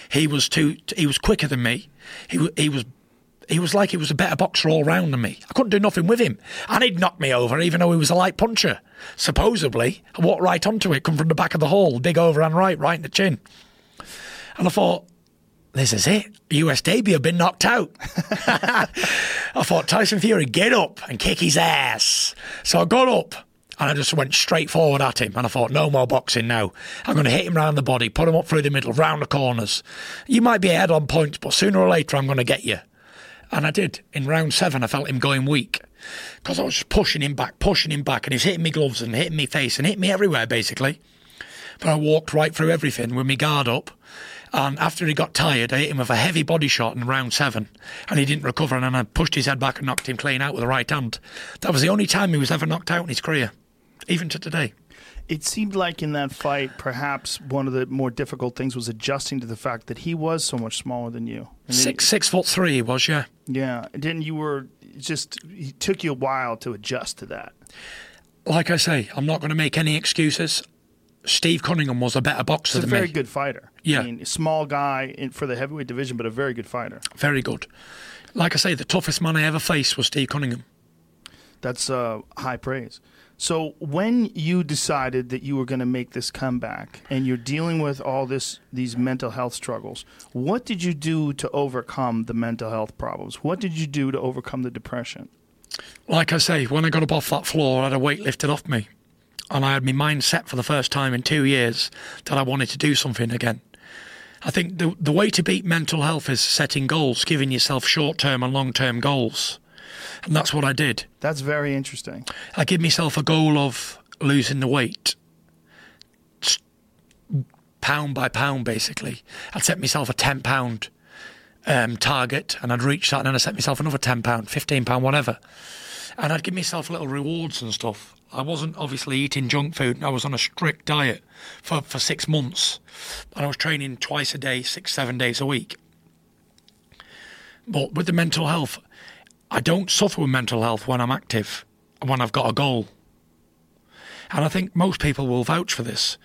he was too he was quicker than me. He he was. He was like he was a better boxer all round than me. I couldn't do nothing with him. And he'd knock me over, even though he was a light puncher. Supposedly, I walked right onto it, come from the back of the hall, big overhand right, right in the chin. And I thought, this is it. US debut been knocked out. I thought Tyson Fury get up and kick his ass. So I got up and I just went straight forward at him. And I thought, no more boxing now. I'm going to hit him round the body, put him up through the middle, round the corners. You might be ahead on points, but sooner or later I'm going to get you. And I did. In round seven, I felt him going weak because I was just pushing him back, pushing him back, and he's hitting me gloves and hitting me face and hitting me everywhere, basically. But I walked right through everything with my guard up. And after he got tired, I hit him with a heavy body shot in round seven, and he didn't recover. And then I pushed his head back and knocked him clean out with the right hand. That was the only time he was ever knocked out in his career, even to today. It seemed like in that fight, perhaps one of the more difficult things was adjusting to the fact that he was so much smaller than you. And Six six foot three he was, yeah. Yeah, and then you were just. It took you a while to adjust to that. Like I say, I'm not going to make any excuses. Steve Cunningham was a better boxer He's a very me. good fighter. Yeah. I mean, small guy in, for the heavyweight division, but a very good fighter. Very good. Like I say, the toughest man I ever faced was Steve Cunningham. That's uh, high praise. So when you decided that you were going to make this comeback, and you're dealing with all this these mental health struggles, what did you do to overcome the mental health problems? What did you do to overcome the depression? Like I say, when I got up off that floor, I had a weight lifted off me. And I had my mind set for the first time in two years that I wanted to do something again. I think the, the way to beat mental health is setting goals, giving yourself short term and long term goals. And that's what I did. That's very interesting. I give myself a goal of losing the weight, pound by pound, basically. I'd set myself a ten pound um, target, and I'd reach that, and then I set myself another ten pound, fifteen pound, whatever. And I'd give myself little rewards and stuff. I wasn't obviously eating junk food. I was on a strict diet for, for six months, and I was training twice a day, six seven days a week. But with the mental health, I don't suffer with mental health when I'm active, when I've got a goal. And I think most people will vouch for this.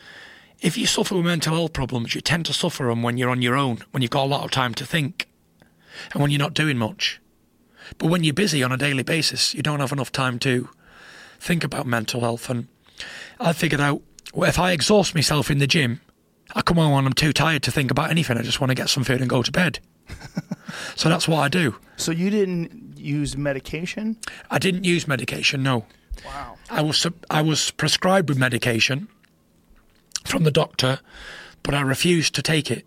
If you suffer with mental health problems, you tend to suffer them when you're on your own, when you've got a lot of time to think, and when you're not doing much. But when you're busy on a daily basis, you don't have enough time to think about mental health. And I figured out well, if I exhaust myself in the gym, I come home and I'm too tired to think about anything. I just want to get some food and go to bed. so that's what I do. So you didn't use medication? I didn't use medication. No. Wow. I was I was prescribed with medication from the doctor, but I refused to take it.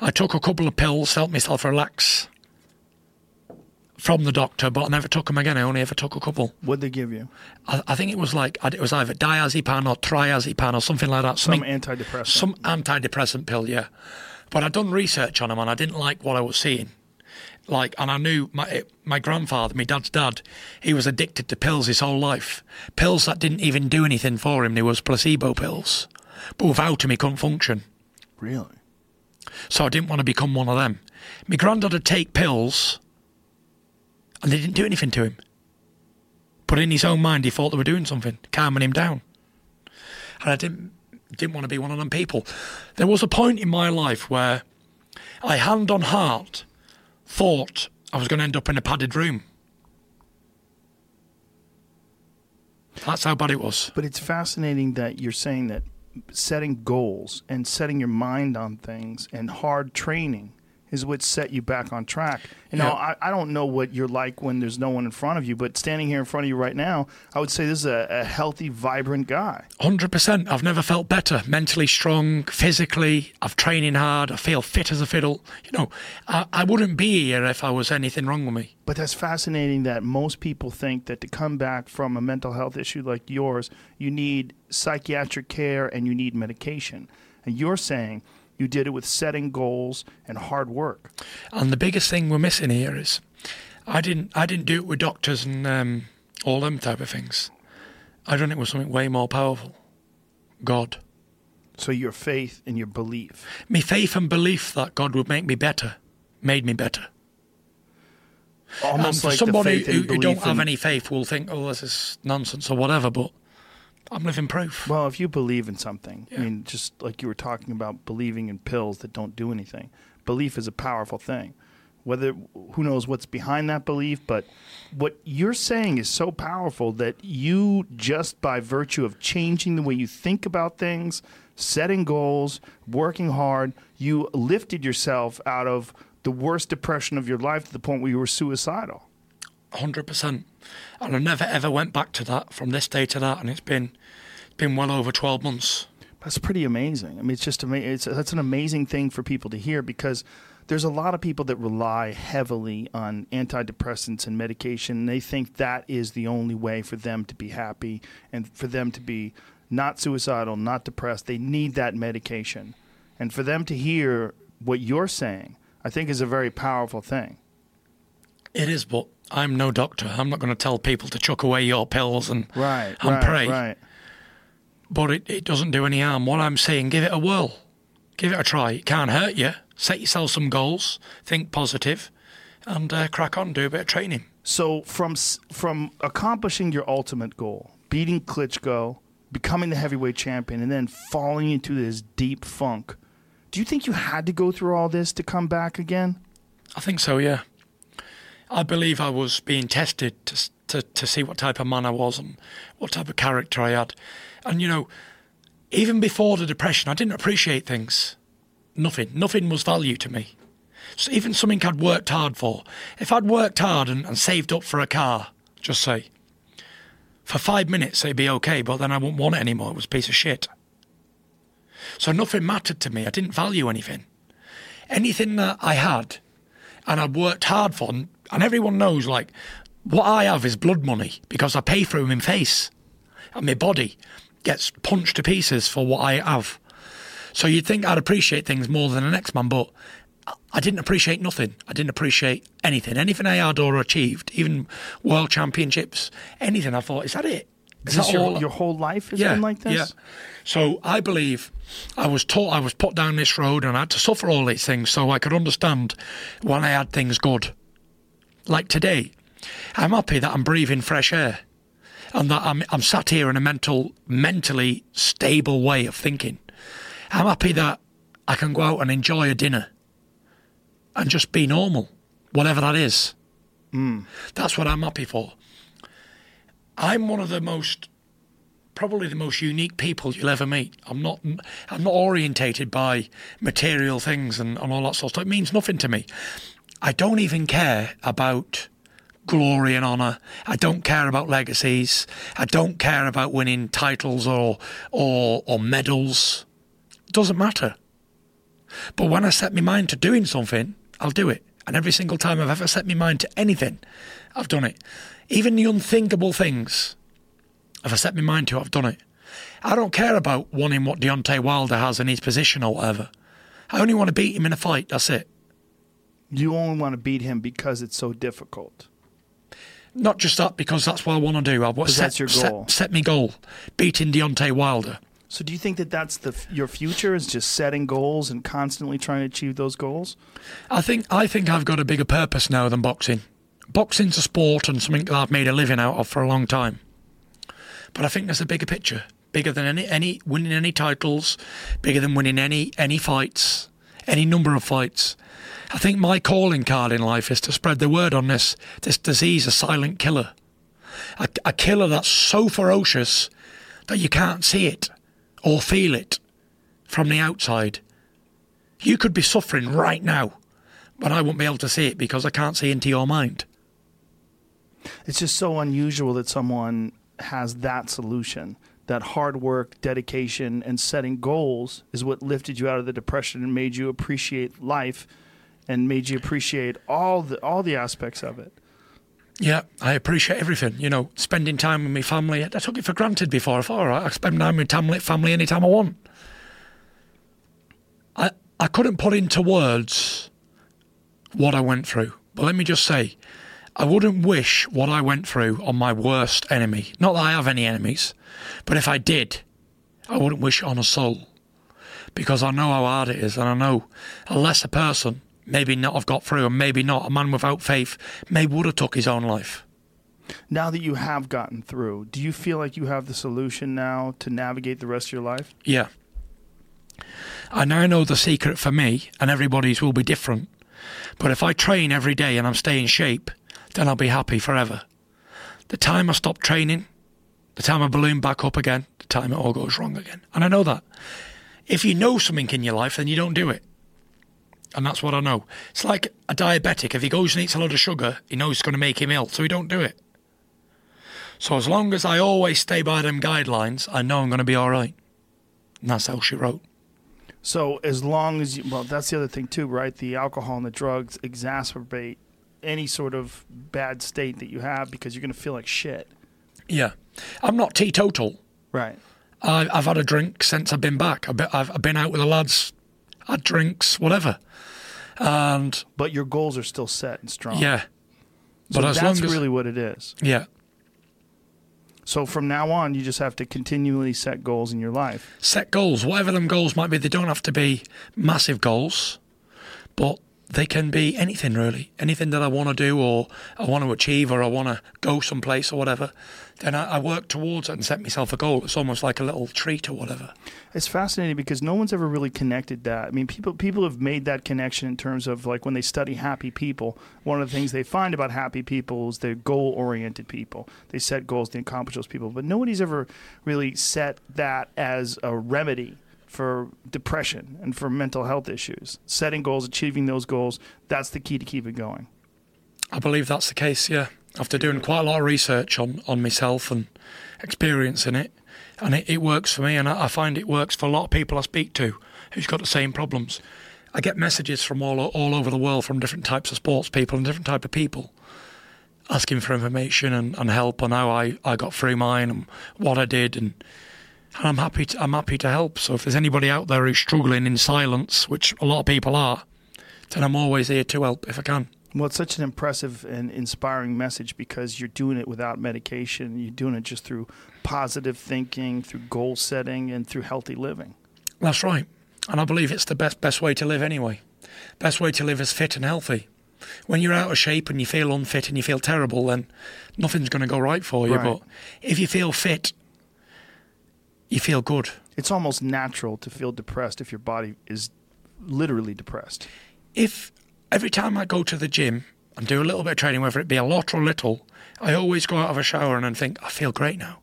I took a couple of pills to help myself relax from the doctor, but I never took them again. I only ever took a couple. What'd they give you? I, I think it was like it was either diazepam or triazepam or something like that. Some antidepressant. some antidepressant pill, yeah. But I'd done research on them and I didn't like what I was seeing. Like, and I knew my my grandfather, my dad's dad, he was addicted to pills his whole life. Pills that didn't even do anything for him. They was placebo pills, but without him he couldn't function. really? So I didn't want to become one of them. My granddad would take pills, and they didn't do anything to him. But in his own mind, he thought they were doing something, calming him down. And I didn't didn't want to be one of them people. There was a point in my life where I, hand on heart, thought I was going to end up in a padded room. That's how bad it was. But it's fascinating that you're saying that setting goals and setting your mind on things and hard training is what set you back on track. You know, Yeah. I, I don't know what you're like when there's no one in front of you, but standing here in front of you right now, I would say this is a, a healthy, vibrant guy. Hundred percent. I've never felt better. Mentally strong, physically. I've training hard. I feel fit as a fiddle. You know, I, I wouldn't be here if I was anything wrong with me. But that's fascinating that most people think that to come back from a mental health issue like yours, you need psychiatric care and you need medication. And you're saying you did it with setting goals and hard work. And the biggest thing we're missing here is, I didn't. I didn't do it with doctors and um, all them type of things. I done it with something way more powerful. God. So your faith and your belief. Me faith and belief that God would make me better made me better. Almost and like somebody who, who don't have any faith will think, oh, this is nonsense or whatever. But I'm living proof. Well, if you believe in something, I mean, just like you were talking about believing in pills that don't do anything, belief is a powerful thing. Whether who knows what's behind that belief, but what you're saying is so powerful that you just by virtue of changing the way you think about things, setting goals, working hard, you lifted yourself out of the worst depression of your life to the point where you were suicidal. hundred percent. And I never ever went back to that from this day to that, and it's been been well over twelve months. That's pretty amazing. I mean, it's just amazing. It's, that's an amazing thing for people to hear because there's a lot of people that rely heavily on antidepressants and medication. They think that is the only way for them to be happy and for them to be not suicidal, not depressed. They need that medication. And for them to hear what you're saying, I think is a very powerful thing. It is, but I'm no doctor. I'm not going to tell people to chuck away your pills and Right. and right, pray. Right. But it, it doesn't do any harm. What I'm saying, give it a whirl, give it a try. It can't hurt you. Set yourself some goals, think positive, and uh, crack on. Do a bit of training. So from from accomplishing your ultimate goal, beating Klitschko, becoming the heavyweight champion, and then falling into this deep funk, do you think you had to go through all this to come back again? I think so, yeah. I believe I was being tested to, to, to see what type of man I was and what type of character I had. And, you know, even before the depression, I didn't appreciate things. Nothing. Nothing was value to me. So even something I'd worked hard for. If I'd worked hard and, and saved up for a car, just say, for five minutes it'd be okay, but then I wouldn't want it anymore. It was a piece of shit. So nothing mattered to me. I didn't value anything. Anything that I had and I'd worked hard for, and, everyone knows, like, what I have is blood money because I pay for it in face. And my body gets punched to pieces for what I have. So you'd think I'd appreciate things more than the next man, but I- didn't appreciate nothing. I didn't appreciate anything. Anything I had or achieved, even world championships, anything, I thought, is that it? Is Is that your, all? your whole life has been like this? Yeah. So I believe I was taught, I was put down this road and I had to suffer all these things so I could understand when I had things good. Like today, I'm happy that I'm breathing fresh air and that I'm, I'm sat here in a mental, mentally stable way of thinking. I'm happy that I can go out and enjoy a dinner and just be normal, whatever that is. Hmm. That's what I'm happy for. I'm one of the most, probably the most unique people you'll ever meet. I'm not, I'm not orientated by material things and, and all that sort of stuff. It means nothing to me. I don't even care about glory and honour. I don't care about legacies. I don't care about winning titles or or or medals. It doesn't matter. But when I set my mind to doing something, I'll do it. And every single time I've ever set my mind to anything, I've done it. Even the unthinkable things, if I set my mind to, I've done it. I don't care about wanting what Deontay Wilder has in his position or whatever. I only want to beat him in a fight. That's it. You only want to beat him because it's so difficult. Not just that, because that's what I want to do. I want set, that's your goal. Set, set me goal, beating Deontay Wilder. So, do you think that that's the your future is just setting goals and constantly trying to achieve those goals? I think I think I've got a bigger purpose now than boxing. Boxing's a sport and something that I've made a living out of for a long time. But I think there's a bigger picture, bigger than any any winning any titles, bigger than winning any any fights, any number of fights. I think my calling card in life is to spread the word on this this disease, a silent killer, a, a killer that's so ferocious that you can't see it or feel it from the outside. You could be suffering right now, but I won't be able to see it because I can't see into your mind. It's just so unusual that someone has that solution. That hard work, dedication, and setting goals is what lifted you out of the depression and made you appreciate life and made you appreciate all the all the aspects of it. Yeah, I appreciate everything. You know, spending time with my family. I took it for granted before. I thought, right, I spend time with family, family anytime I want. I I couldn't put into words what I went through. But let me just say, I wouldn't wish what I went through on my worst enemy. Not that I have any enemies, but if I did, I wouldn't wish on a soul. Because I know how hard it is, and I know a lesser person maybe not have got through, and maybe not. A man without faith may would have took his own life. Now that you have gotten through, do you feel like you have the solution now to navigate the rest of your life? Yeah. I now know the secret for me, and everybody's will be different. But if I train every day and I'm staying shape, then I'll be happy forever. The time I stop training, the time I balloon back up again, the time it all goes wrong again. And I know that. If you know something in your life, then you don't do it. And that's what I know. It's like a diabetic. If he goes and eats a lot of sugar, he knows it's going to make him ill, so he don't do it. So as long as I always stay by them guidelines, I know I'm going to be all right. And that's how she wrote. So as long as you, well, that's the other thing too, right? The alcohol and the drugs exacerbate any sort of bad state that you have because you're going to feel like shit. Yeah, I'm not teetotal. Right. I, I've had a drink since I've been back. I've been, I've been out with the lads, had drinks, whatever. And But your goals are still set and strong. yeah, So but as that's long as really what it is. yeah, So from now on, you just have to continually set goals in your life. set goals, whatever them goals might be. They don't have to be massive goals, but they can be anything really. Anything that I want to do or I want to achieve or I want to go someplace or whatever. Then I, I work towards it and set myself a goal. It's almost like a little treat or whatever. It's fascinating because no one's ever really connected that. I mean, people people have made that connection in terms of like when they study happy people. One of the things they find about happy people is they're goal oriented people. They set goals, they accomplish those people. But nobody's ever really set that as a remedy for depression and for mental health issues. Setting goals, achieving those goals, that's the key to keep it going. I believe that's the case, yeah. After doing quite a lot of research on, on myself and experiencing it, and it, it works for me, and I, I find it works for a lot of people I speak to who's got the same problems. I get messages from all all over the world from different types of sports people and different type of people asking for information and, and help on how I, I got through mine and what I did and and I'm happy to, I'm happy to help. So if there's anybody out there who's struggling in silence, which a lot of people are, then I'm always here to help if I can. Well, it's such an impressive and inspiring message because you're doing it without medication. You're doing it just through positive thinking, through goal setting, and through healthy living. That's right. And I believe it's the best best way to live anyway. Best way to live is fit and healthy. When you're out of shape and you feel unfit and you feel terrible, then nothing's going to go right for you. Right. But if you feel fit, you feel good. It's almost natural to feel depressed if your body is literally depressed. If every time I go to the gym and do a little bit of training, whether it be a lot or little, I always go out of a shower and then think, I feel great now.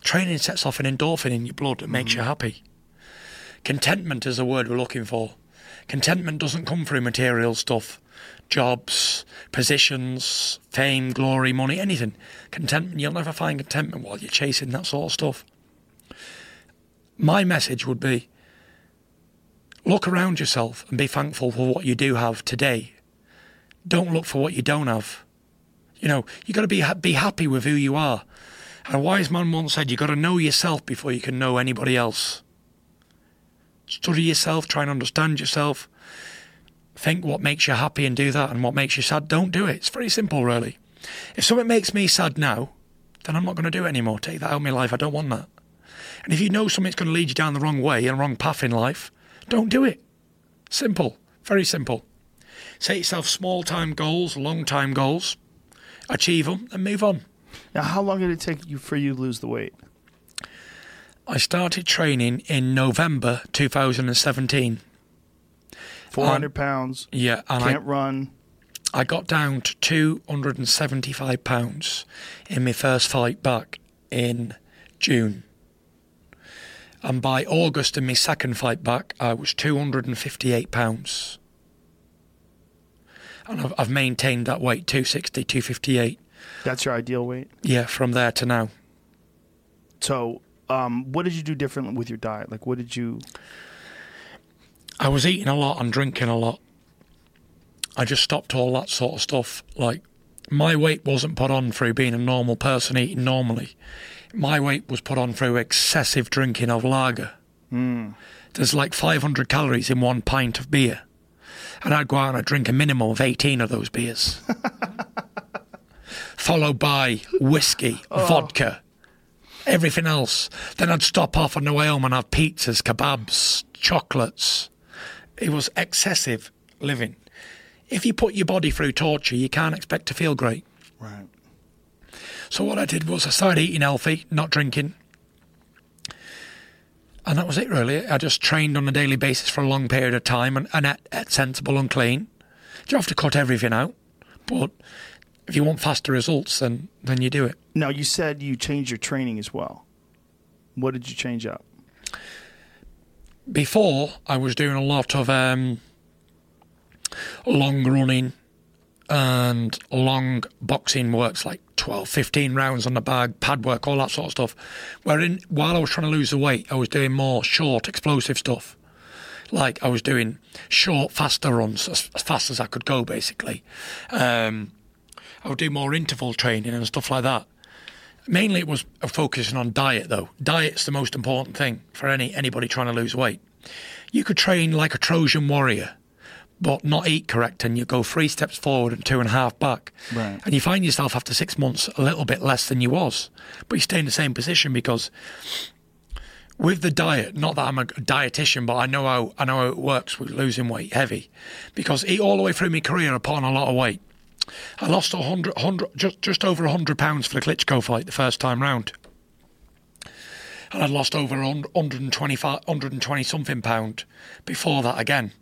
Training sets off an endorphin in your blood that makes you mm-hmm. happy. Contentment is a word we're looking for. Contentment doesn't come through material stuff, jobs, positions, fame, glory, money, anything. Contentment, you'll never find contentment while you're chasing that sort of stuff. My message would be look around yourself and be thankful for what you do have today. Don't look for what you don't have. You know, you got to be ha- be happy with who you are. And a wise man once said, you got to know yourself before you can know anybody else. Study yourself, try and understand yourself. Think what makes you happy and do that, and what makes you sad, don't do it. It's very simple, really. If something makes me sad now, then I'm not going to do it anymore. Take that out of my life. I don't want that. And if you know something's going to lead you down the wrong way and wrong path in life, don't do it. Simple. Very simple. Set yourself small time goals, long time goals, achieve them, and move on. Now, how long did it take you for you to lose the weight? I started training in November 2017. 400 pounds. Yeah, and Can't run. I, I got down to 275 pounds in my first fight back in June. And by August in my second fight back, I was 258 pounds. And I've, I've maintained that weight, 260, 258. That's your ideal weight. Yeah, from there to now. So, um, what did you do differently with your diet? Like, what did you? I was eating a lot and drinking a lot. I just stopped all that sort of stuff. Like, my weight wasn't put on through being a normal person eating normally. My weight was put on through excessive drinking of lager. Hmm. There's like 500 calories in one pint of beer. And I'd go out and I'd drink a minimum of 18 of those beers. Followed by whiskey, oh. vodka, everything else. Then I'd stop off on the way home and have pizzas, kebabs, chocolates. It was excessive living. If you put your body through torture, you can't expect to feel great. Right. So what I did was I started eating healthy, not drinking. And that was it really. I just trained on a daily basis for a long period of time and, and ate, ate sensible and clean. You have to cut everything out. But if you want faster results then then you do it. Now, you said you changed your training as well. What did you change up? Before I was doing a lot of um, long running and long boxing works like 12, 15 rounds on the bag, pad work, all that sort of stuff. Wherein, while I was trying to lose the weight, I was doing more short, explosive stuff. Like I was doing short, faster runs as, as fast as I could go, basically. Um, I would do more interval training and stuff like that. Mainly, it was focusing on diet, though. Diet's the most important thing for any anybody trying to lose weight. You could train like a Trojan warrior, but not eat correct, and you go three steps forward and two and a half back. Right. And you find yourself after six months a little bit less than you was, but you stay in the same position because with the diet, not that I'm a dietitian, but I know how I know how it works with losing weight heavy, because eat all the way through my career, I put on a lot of weight. I lost a hundred, hundred, just just over hundred pounds for the Klitschko fight the first time round, and I'd lost over 125, 120 something pound before that again.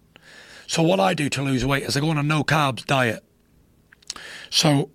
So what I do to lose weight is I go on a no carbs diet. So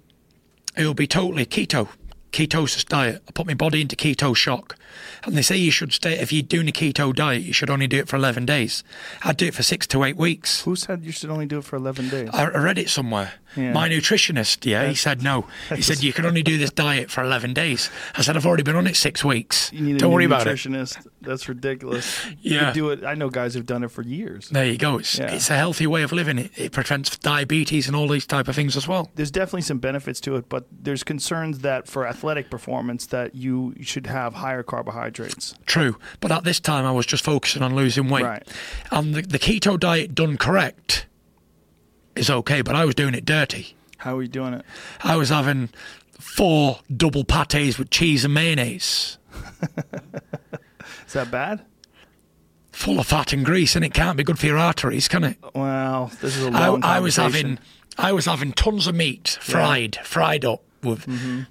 it'll be totally keto, ketosis diet. I put my body into keto shock. And they say you should stay, if you're doing a keto diet, you should only do it for 11 days. I'd do it for six to eight weeks. Who said you should only do it for 11 days? I I read it somewhere. Yeah. My nutritionist, yeah, he said no. He said you can only do this diet for 11 days. I said I've already been on it six weeks. You need Don't worry about it. nutritionist. That's ridiculous. You Yeah. could do it. I know guys who've done it for years. There you go. It's, Yeah. it's a healthy way of living. It, it prevents diabetes and all these type of things as well. There's definitely some benefits to it, but there's concerns that for athletic performance that you should have higher carbohydrates. True, but at this time I was just focusing on losing weight. Right. And the, the keto diet done correct is okay, but I was doing it dirty. How are you doing it? I was having four double pates with cheese and mayonnaise, Is that bad? full of fat and grease, and it can't be good for your arteries, can it? Well, this is a I, long I was having, I was having tons of meat, fried, fried up with Mm-hmm.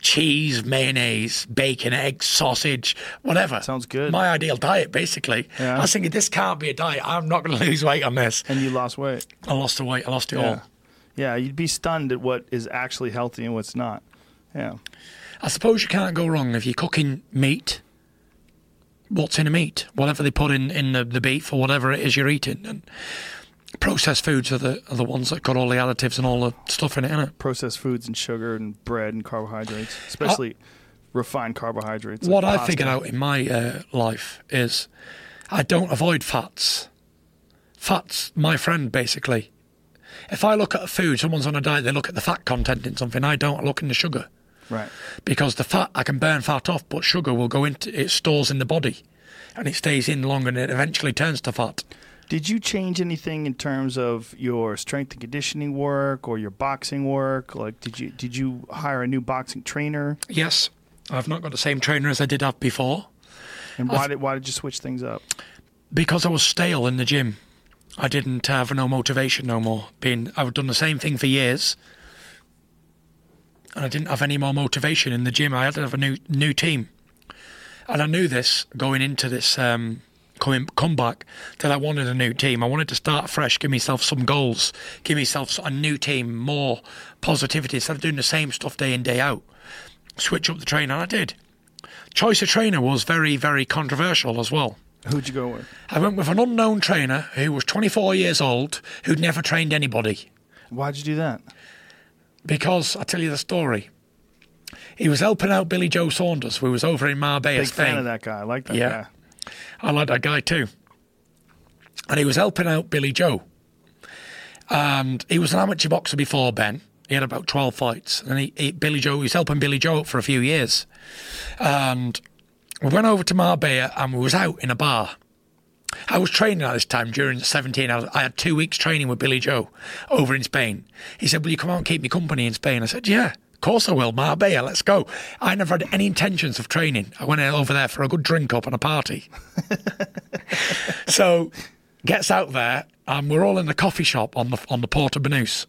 Cheese, mayonnaise, bacon, eggs, sausage, whatever. Sounds good. My ideal diet, basically. Yeah. I was thinking, this can't be a diet. I'm not going to lose weight on this. and you lost weight. I lost the weight. I lost it Yeah. all. Yeah, you'd be stunned at what is actually healthy and what's not. Yeah. I suppose you can't go wrong if you're cooking meat. What's in a meat? Whatever they put in, in the, the beef or whatever it is you're eating. And processed foods are the are the ones that got all the additives and all the stuff in it, innit? Processed foods and sugar and bread and carbohydrates, especially refined carbohydrates. What like I figured out in my uh, life is I don't avoid fats. Fats, my friend, basically. If I look at a food, someone's on a diet, they look at the fat content in something. I don't look in the sugar Right. because the fat I can burn fat off, but sugar will go into it stores in the body, and it stays in longer, and it eventually turns to fat. Did you change anything in terms of your strength and conditioning work or your boxing work? Like, did you did you hire a new boxing trainer? Yes, I've not got the same trainer as I did have before And why did why did you switch things up? because I was stale in the gym. I didn't have no motivation no more. Being I've done the same thing for years, and I didn't have any more motivation in the gym. I had to have a new new team, and I knew this going into this um, coming comeback that I wanted a new team. I wanted to start fresh, give myself some goals, give myself a new team, more positivity instead of doing the same stuff day in day out. Switch up the trainer, and I did. Choice of trainer was very very controversial as well. Who'd you go with? I went with an unknown trainer who was 24 years old, who'd never trained anybody. Why'd you do that? Because I'll tell you the story. He was helping out Billy Joe Saunders, who was over in Marbella, Big Spain. fan of that guy. I like that Yeah. guy. I like that guy too. And he was helping out Billy Joe. And he was an amateur boxer before Ben. He had about 12 fights. And he, he, Billy Joe, he was helping Billy Joe for a few years. And we went over to Marbella and we was out in a bar. I was training at this time during the 17. I, I had two weeks training with Billy Joe over in Spain. He said, Will you come out and keep me company in Spain? I said, Yeah, of course I will. Marbella, let's go. I never had any intentions of training. I went over there for a good drink up and a party. so gets out there and we're all in the coffee shop on the on the Port of Banús.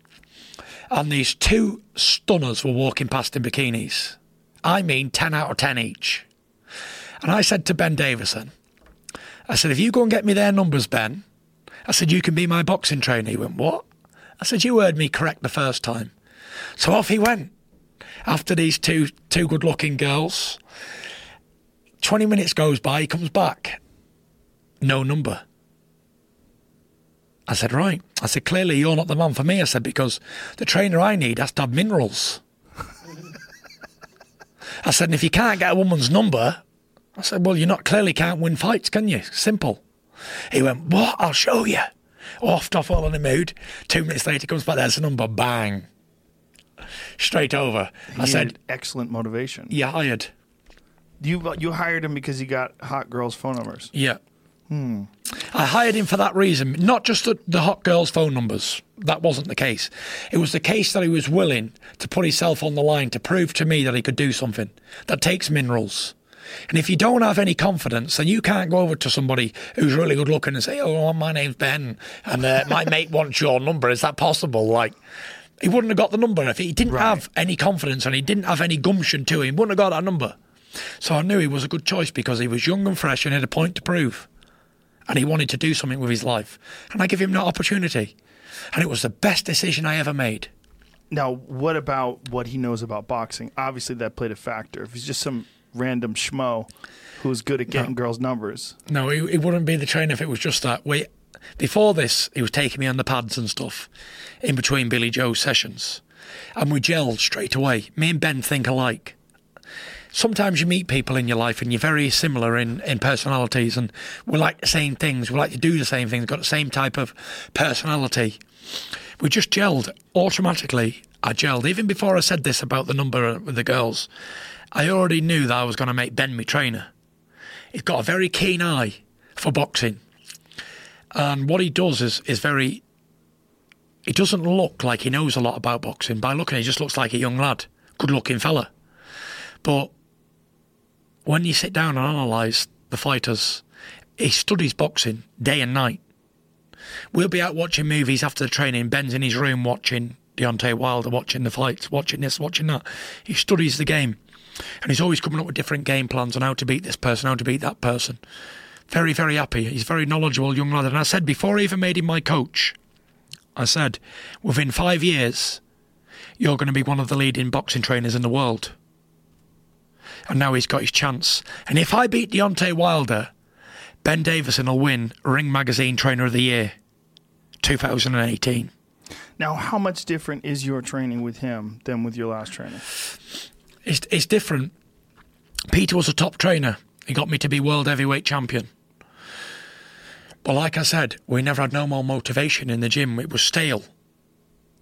And these two stunners were walking past in bikinis. I mean 10 out of 10 each. And I said to Ben Davison, I said, if you go and get me their numbers, Ben, I said, you can be my boxing trainer. He went, what? I said, you heard me correct the first time. So off he went. After these two two good looking girls, 20 minutes goes by, he comes back. No number. I said, right. I said, clearly you're not the man for me. I said, because the trainer I need has to have minerals. I said, and if you can't get a woman's number, I said, well, you're not clearly can't win fights, can you? Simple. He went, what? I'll show you. Offed off all in the mood. Two minutes later, he comes back, there's a number, bang. Straight over. I said, excellent motivation. you hired. You you hired him because he got hot girls' phone numbers. Yeah. I hired him for that reason, not just the, the hot girls' phone numbers. That wasn't the case. It was the case that he was willing to put himself on the line to prove to me that he could do something that takes minerals. And if you don't have any confidence, then you can't go over to somebody who's really good looking and say, "Oh, my name's Ben, and uh, my mate wants your number." Is that possible? Like, he wouldn't have got the number if he didn't Right. have any confidence and he didn't have any gumption to him. He wouldn't have got that number. So I knew he was a good choice because he was young and fresh and had a point to prove and he wanted to do something with his life. And I give him that opportunity. And it was the best decision I ever made. Now, what about what he knows about boxing? Obviously, that played a factor. If he's just some random schmo who's good at getting girls' numbers, No, it, he wouldn't be the trainer if it was just that. We, before this, he was taking me on the pads and stuff in between Billy Joe's sessions. And we gelled straight away. Me and Ben think alike. Sometimes you meet people in your life and you're very similar in, in personalities and we like the same things. We like to do the same things, got the same type of personality. We just gelled automatically. I gelled. Even before I said this about the number with the girls, I already knew that I was going to make Ben my trainer. He's got a very keen eye for boxing. And what he does is, is very. He doesn't look like he knows a lot about boxing. By looking, he just looks like a young lad, good looking fella. But when you sit down and analyse the fighters, he studies boxing day and night. We'll be out watching movies after the training. Ben's in his room watching Deontay Wilder, watching the fights, watching this, watching that. He studies the game. And he's always coming up with different game plans on how to beat this person, how to beat that person. Very, very happy. He's a very knowledgeable young lad. And I said before I even made him my coach, I said, within five years, you're going to be one of the leading boxing trainers in the world. And now he's got his chance. And if I beat Deontay Wilder, Ben Davison will win Ring Magazine Trainer of the Year 2018. Now, how much different is your training with him than with your last trainer? It's, it's different. Peter was a top trainer. He got me to be world heavyweight champion. But like I said, we never had no more motivation in the gym. It was stale.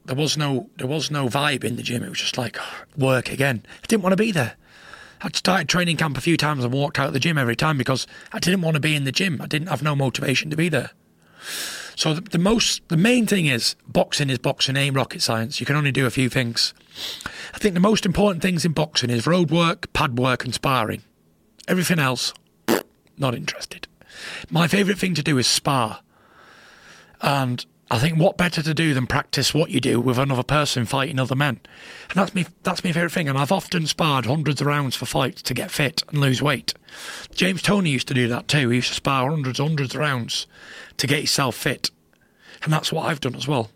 There was no there was no vibe in the gym. It was just like work again. I didn't want to be there. I'd started training camp a few times and walked out of the gym every time because I didn't want to be in the gym. I didn't have no motivation to be there. So the, the most the main thing is boxing is boxing, ain't rocket science. You can only do a few things. I think the most important things in boxing is road work, pad work, and sparring. Everything else, not interested. My favourite thing to do is spar. And I think what better to do than practice what you do with another person fighting other men. And that's me that's my favourite thing. And I've often sparred hundreds of rounds for fights to get fit and lose weight. James Toney used to do that too. He used to spar hundreds, hundreds of rounds to get himself fit. And that's what I've done as well.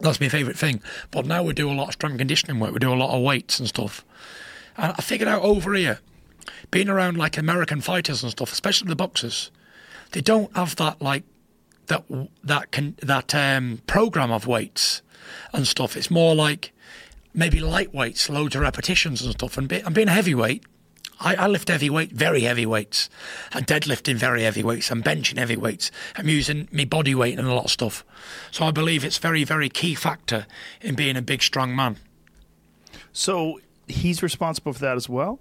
That's my favourite thing. But now we do a lot of strength conditioning work. We do a lot of weights and stuff. And I figured out over here being around like American fighters and stuff, especially the boxers, they don't have that like that that can that um, program of weights and stuff. It's more like maybe light weights, loads of repetitions and stuff. And, be, and being a heavyweight, I, I lift heavy weight, very heavy weights, and deadlifting very heavy weights, and benching heavy weights. I'm using my body weight and a lot of stuff. So I believe it's very, very key factor in being a big, strong man. So he's responsible for that as well.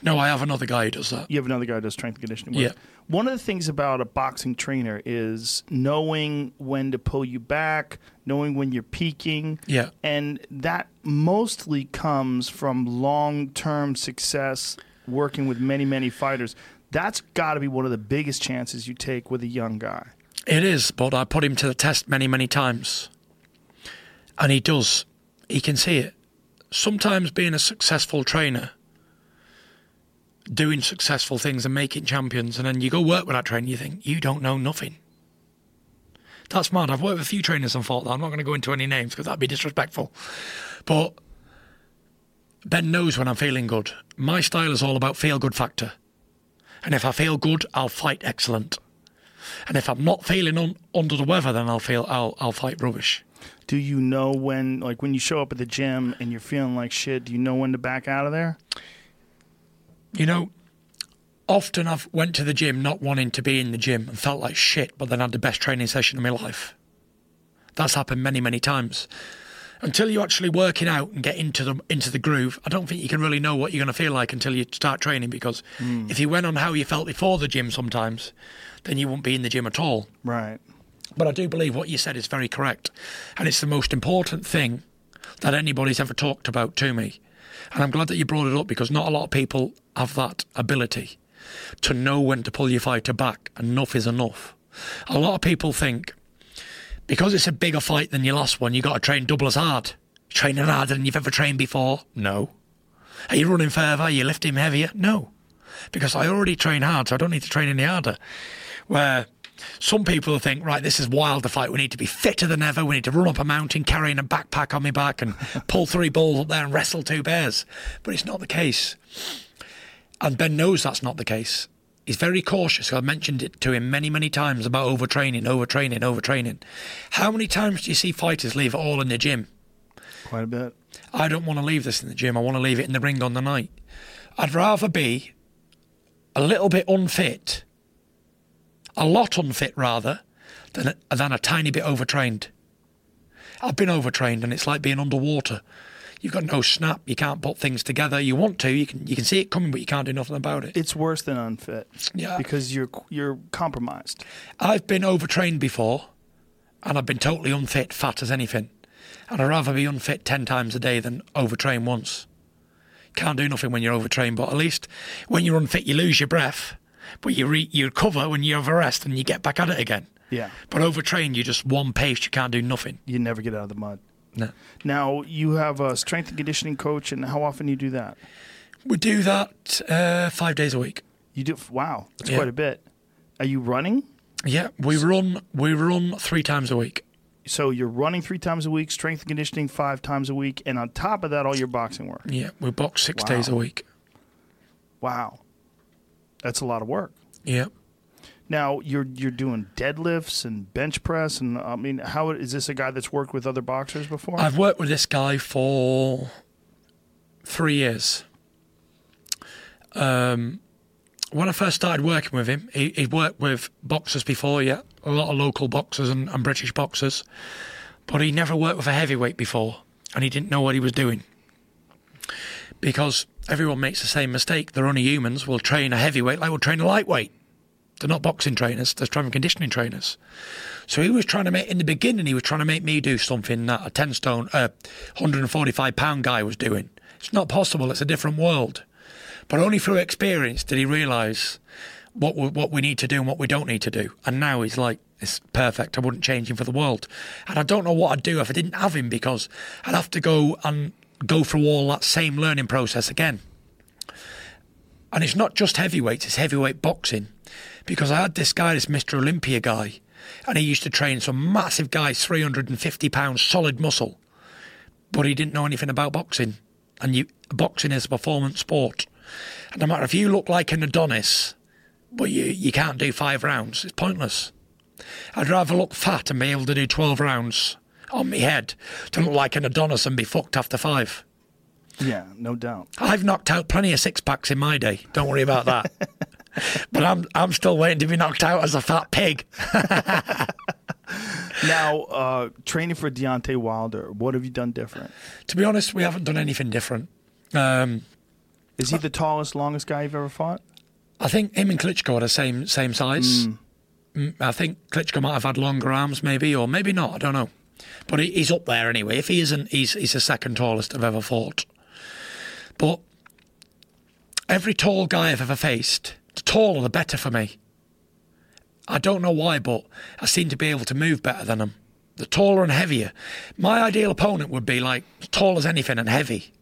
No, I have another guy who does that. You have another guy who does strength and conditioning. Work. Yeah. One of the things about a boxing trainer is knowing when to pull you back, knowing when you're peaking. Yeah. And that mostly comes from long term success working with many, many fighters. That's got to be one of the biggest chances you take with a young guy. It is, but I put him to the test many, many times. And he does. He can see it. Sometimes being a successful trainer, doing successful things and making champions, and then you go work with that trainer, you think, you don't know nothing. That's mad. I've worked with a few trainers thought that. I'm not going to go into any names because that'd be disrespectful. But Ben knows when I'm feeling good. My style is all about feel good factor. And if I feel good, I'll fight excellent. And if I'm not feeling un- under the weather, then I'll feel I'll I'll fight rubbish. Do you know when, like, when you show up at the gym and you're feeling like shit? Do you know when to back out of there? You know, often I've went to the gym not wanting to be in the gym and felt like shit, but then had the best training session of my life. That's happened many, many times. Until you actually working out and get into the into the groove, I don't think you can really know what you're going to feel like until you start training. Because hmm. if you went on how you felt before the gym, sometimes, then you won't be in the gym at all. Right. But I do believe what you said is very correct. And it's the most important thing that anybody's ever talked about to me. And I'm glad that you brought it up because not a lot of people have that ability to know when to pull your fighter back. Enough is enough. A lot of people think because it's a bigger fight than your last one, you've got to train double as hard. You're training harder than you've ever trained before. No. Are you running further? Are you lifting heavier? No. Because I already train hard, so I don't need to train any harder. Where some people think, right, this is wild to fight. We need to be fitter than ever. We need to run up a mountain carrying a backpack on my back and pull three balls up there and wrestle two bears. But it's not the case. And Ben knows that's not the case. He's very cautious. I've mentioned it to him many, many times about overtraining, overtraining, overtraining. How many times do you see fighters leave it all in the gym? Quite a bit. I don't want to leave this in the gym. I want to leave it in the ring on the night. I'd rather be a little bit unfit, a lot unfit rather, than a, than a tiny bit overtrained. I've been overtrained and it's like being underwater. You've got no snap. You can't put things together. You want to. You can. You can see it coming, but you can't do nothing about it. It's worse than unfit. Yeah. Because you're you're compromised. I've been overtrained before, and I've been totally unfit, fat as anything. And I'd rather be unfit ten times a day than overtrain once. Can't do nothing when you're overtrained, but at least when you're unfit, you lose your breath, but you re- you recover when you have a rest and you get back at it again. Yeah. But overtrained, you're just one pace. You can't do nothing. You never get out of the mud. No. Now you have a strength and conditioning coach, and how often do you do that? We do that uh, five days a week. You do. Wow, that's Yeah. quite a bit. Are you running? Yeah, we run we run three times a week. so you're running three times a week, strength and conditioning five times a week, and on top of that, all your boxing work. Yeah, we box six Wow. days a week. Wow, that's a lot of work. Yeah. Now you're you're doing deadlifts and bench press, and I mean, how is this a guy that's worked with other boxers before? I've worked with this guy for three years. Um, when I first started working with him, he, he'd worked with boxers before, yeah, a lot of local boxers and, and British boxers, but he never worked with a heavyweight before, and he didn't know what he was doing. Because everyone makes the same mistake. They're only humans. We'll train a heavyweight like we'll train a lightweight. They're not boxing trainers, they're strength and conditioning trainers. So he was trying to make, in the beginning, he was trying to make me do something that a 10 stone, uh, 145 pound guy was doing. It's not possible, it's a different world. But only through experience did he realise what we, what we need to do and what we don't need to do. And now he's like, it's perfect. I wouldn't change him for the world. And I don't know what I'd do if I didn't have him because I'd have to go and go through all that same learning process again. And it's not just heavyweights, it's heavyweight boxing. Because I had this guy, this Mr. Olympia guy, and he used to train some massive guys, 350 pounds, solid muscle. But he didn't know anything about boxing. And you, boxing is a performance sport. And no matter if you look like an Adonis, but you, you can't do five rounds, it's pointless. I'd rather look fat and be able to do 12 rounds on my head to look like an Adonis and be fucked after five. yeah, no doubt. I've knocked out plenty of six packs in my day. Don't worry about that. but I'm I'm still waiting to be knocked out as a fat pig. Now, uh, training for Deontay Wilder, what have you done different? to be honest, we haven't done anything different. Um, Is he the tallest, longest guy you've ever fought? I think him and Klitschko are the same same size. Mm, I think Klitschko might have had longer arms, maybe, or maybe not. I don't know. But he's up there anyway. If he isn't, he's he's the second tallest I've ever fought. But every tall guy I've ever faced, the taller the better for me. I don't know why, but I seem to be able to move better than them. The taller and heavier. My ideal opponent would be like tall as anything and heavy,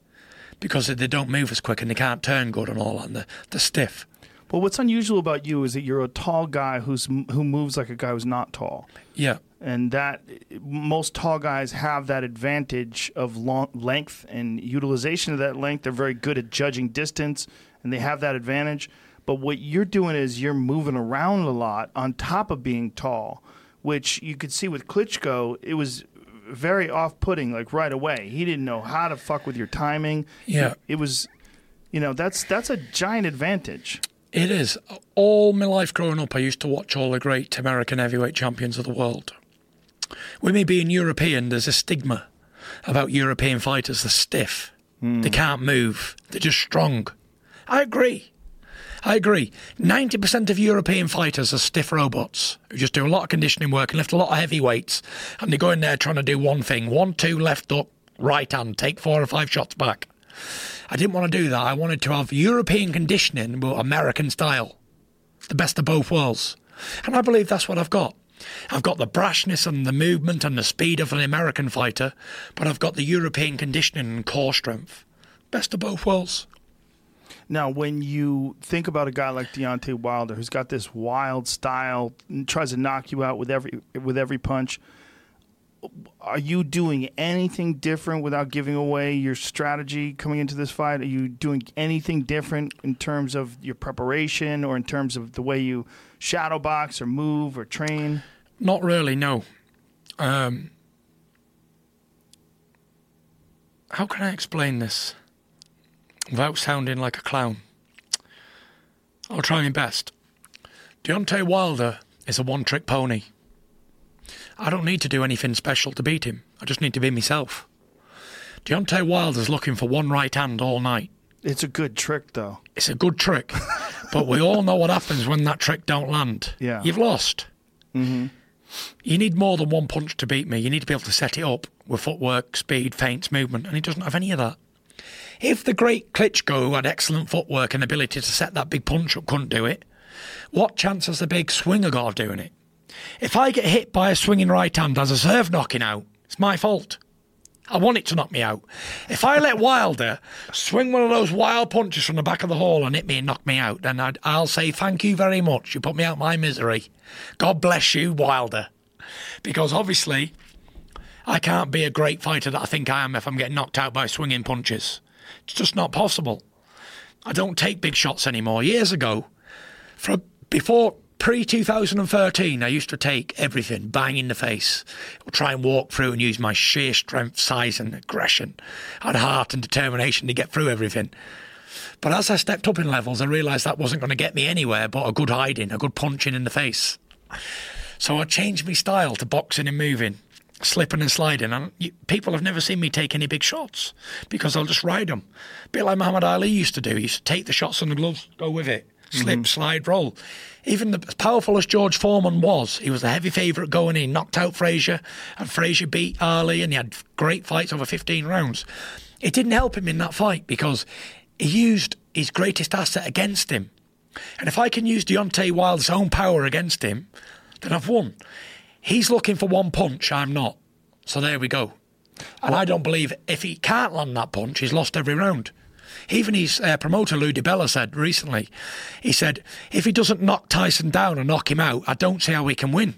because they don't move as quick and they can't turn good and all. And they're, they're stiff. But what's unusual about you is that you're a tall guy who's who moves like a guy who's not tall, Yeah. And that most tall guys have that advantage of long, length and utilization of that length. They're very good at judging distance, and they have that advantage. But what you're doing is you're moving around a lot on top of being tall, which you could see with Klitschko. It was very off-putting, like right away. He didn't know how to fuck with your timing. Yeah. it was, you know, that's that's a giant advantage. It is. All my life growing up, I used to watch all the great American heavyweight champions of the world. With me being European, there's a stigma about European fighters. They're stiff. Hmm. They can't move. They're just strong. I agree. I agree. 90% of European fighters are stiff robots who just do a lot of conditioning work and lift a lot of heavy weights. And they go in there trying to do one thing one, two, left up, right hand, take four or five shots back. I didn't want to do that. I wanted to have European conditioning, but American style. The best of both worlds. And I believe that's what I've got. I've got the brashness and the movement and the speed of an American fighter, but I've got the European conditioning and core strength. Best of both worlds. Now, when you think about a guy like Deontay Wilder, who's got this wild style, and tries to knock you out with every with every punch, are you doing anything different without giving away your strategy coming into this fight? Are you doing anything different in terms of your preparation or in terms of the way you shadow box or move or train? Not really, no. Um, how can I explain this without sounding like a clown? I'll try my best. Deontay Wilder is a one trick pony. I don't need to do anything special to beat him. I just need to be myself. Deontay Wilder's looking for one right hand all night. It's a good trick, though. It's a good trick, but we all know what happens when that trick don't land. Yeah. You've lost. Mm-hmm. You need more than one punch to beat me. You need to be able to set it up with footwork, speed, feints, movement, and he doesn't have any of that. If the great Klitschko, who had excellent footwork and ability to set that big punch up, couldn't do it, what chance has the big swinger got of doing it? If I get hit by a swinging right hand as a serve knocking out, it's my fault. I want it to knock me out. If I let Wilder swing one of those wild punches from the back of the hall and hit me and knock me out, then I'd, I'll say thank you very much. You put me out my misery. God bless you, Wilder. Because obviously, I can't be a great fighter that I think I am if I'm getting knocked out by swinging punches. It's just not possible. I don't take big shots anymore. Years ago, for before pre 2013, I used to take everything, bang in the face, or try and walk through and use my sheer strength, size, and aggression. Had heart and determination to get through everything. But as I stepped up in levels, I realised that wasn't going to get me anywhere but a good hiding, a good punching in the face. So I changed my style to boxing and moving, slipping and sliding. And people have never seen me take any big shots because I'll just ride them. A bit like Muhammad Ali used to do. He used to take the shots on the gloves, go with it, slip, mm-hmm. slide, roll. Even the, as powerful as George Foreman was, he was the heavy favourite going in, knocked out Frazier, and Frazier beat Ali, and he had great fights over 15 rounds. It didn't help him in that fight because he used his greatest asset against him. And if I can use Deontay Wilder's own power against him, then I've won. He's looking for one punch, I'm not. So there we go. And I don't believe if he can't land that punch, he's lost every round. Even his uh, promoter, Lou DiBella, said recently, he said, if he doesn't knock Tyson down and knock him out, I don't see how he can win.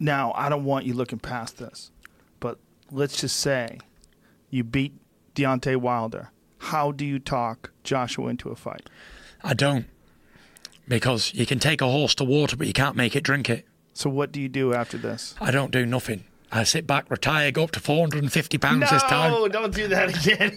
Now, I don't want you looking past this, but let's just say you beat Deontay Wilder. How do you talk Joshua into a fight? I don't. Because you can take a horse to water, but you can't make it drink it. So, what do you do after this? I don't do nothing. I sit back, retire, go up to 450 pounds this time, No, don't do that again.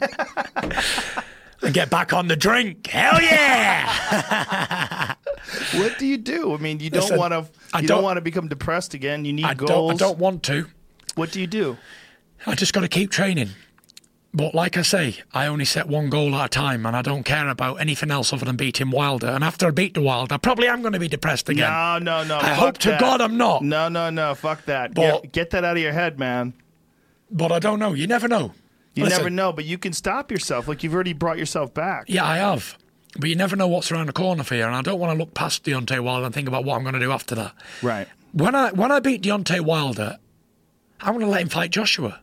and get back on the drink. Hell yeah! what do you do? I mean, you don't want to. You don't, don't- want to become depressed again. You need I goals. don't, I don't want to. What do you do? I just got to keep training. But like I say, I only set one goal at a time, and I don't care about anything else other than beating Wilder. And after I beat the Wilder, I probably am going to be depressed again. No, no, no. I hope to. God I'm not. No, no, no. Fuck that. But- get, get that out of your head, man. But I don't know. You never know. You Listen, never know, but you can stop yourself. Like you've already brought yourself back. Yeah, I have. But you never know what's around the corner for you, and I don't want to look past Deontay Wilder and think about what I'm going to do after that. Right. When I when I beat Deontay Wilder, I'm going to let him fight Joshua.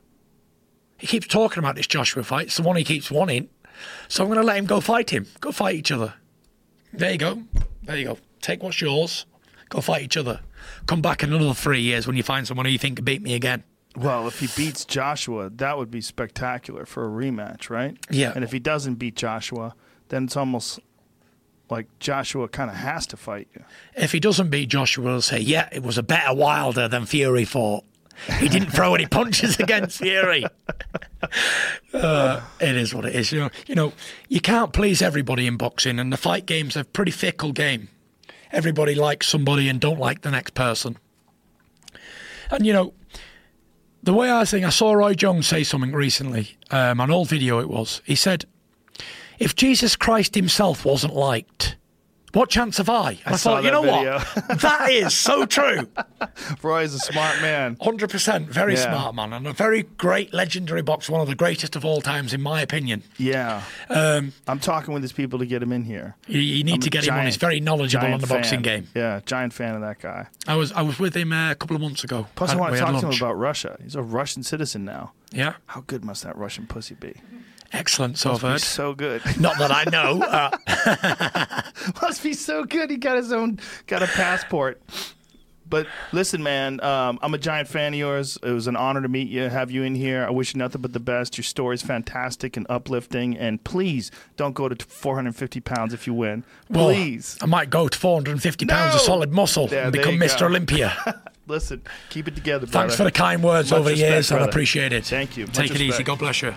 He keeps talking about this Joshua fight. It's the one he keeps wanting. So I'm going to let him go fight him. Go fight each other. There you go. There you go. Take what's yours. Go fight each other. Come back in another three years when you find someone who you think can beat me again. Well, if he beats Joshua, that would be spectacular for a rematch, right? Yeah. And if he doesn't beat Joshua, then it's almost like Joshua kind of has to fight you. If he doesn't beat Joshua, he'll say, yeah, it was a better Wilder than Fury fought. He didn't throw any punches against Fury. Uh, it is what it is. You know, you know, you can't please everybody in boxing, and the fight game's a pretty fickle game. Everybody likes somebody and don't like the next person. And you know, the way I think, I saw Roy Jones say something recently, um, an old video it was. He said, "If Jesus Christ himself wasn't liked." What chance have I? And I, thought, you know video. what? that is so true. Roy's a smart man. Hundred percent, very Yeah. smart man, and a very great legendary boxer, one of the greatest of all times, in my opinion. Yeah. Um, I'm talking with his people to get him in here. you, you need I'm to get him on. He's very knowledgeable on giant the boxing fan. game. Yeah, giant fan of that guy. I was I was with him uh, a couple of months ago. Plus, I Had- want to talk to him about Russia. He's a Russian citizen now. Yeah, How good must that Russian pussy be? Excellent. So I've Must be so good. Not that I know. Uh, must be so good. He got his own, got a passport. But listen, man, um, I'm a giant fan of yours. It was an honor to meet you, have you in here. I wish you nothing but the best. Your story's fantastic and uplifting. And please don't go to 450 pounds if you win. well, Please. I might go to 450 pounds of solid muscle Yeah, and become Mr. go. Olympia. Listen, keep it together, brother. Thanks for the kind words Much over the years, and I brother. appreciate it. Thank you. Much Take it easy. God bless you.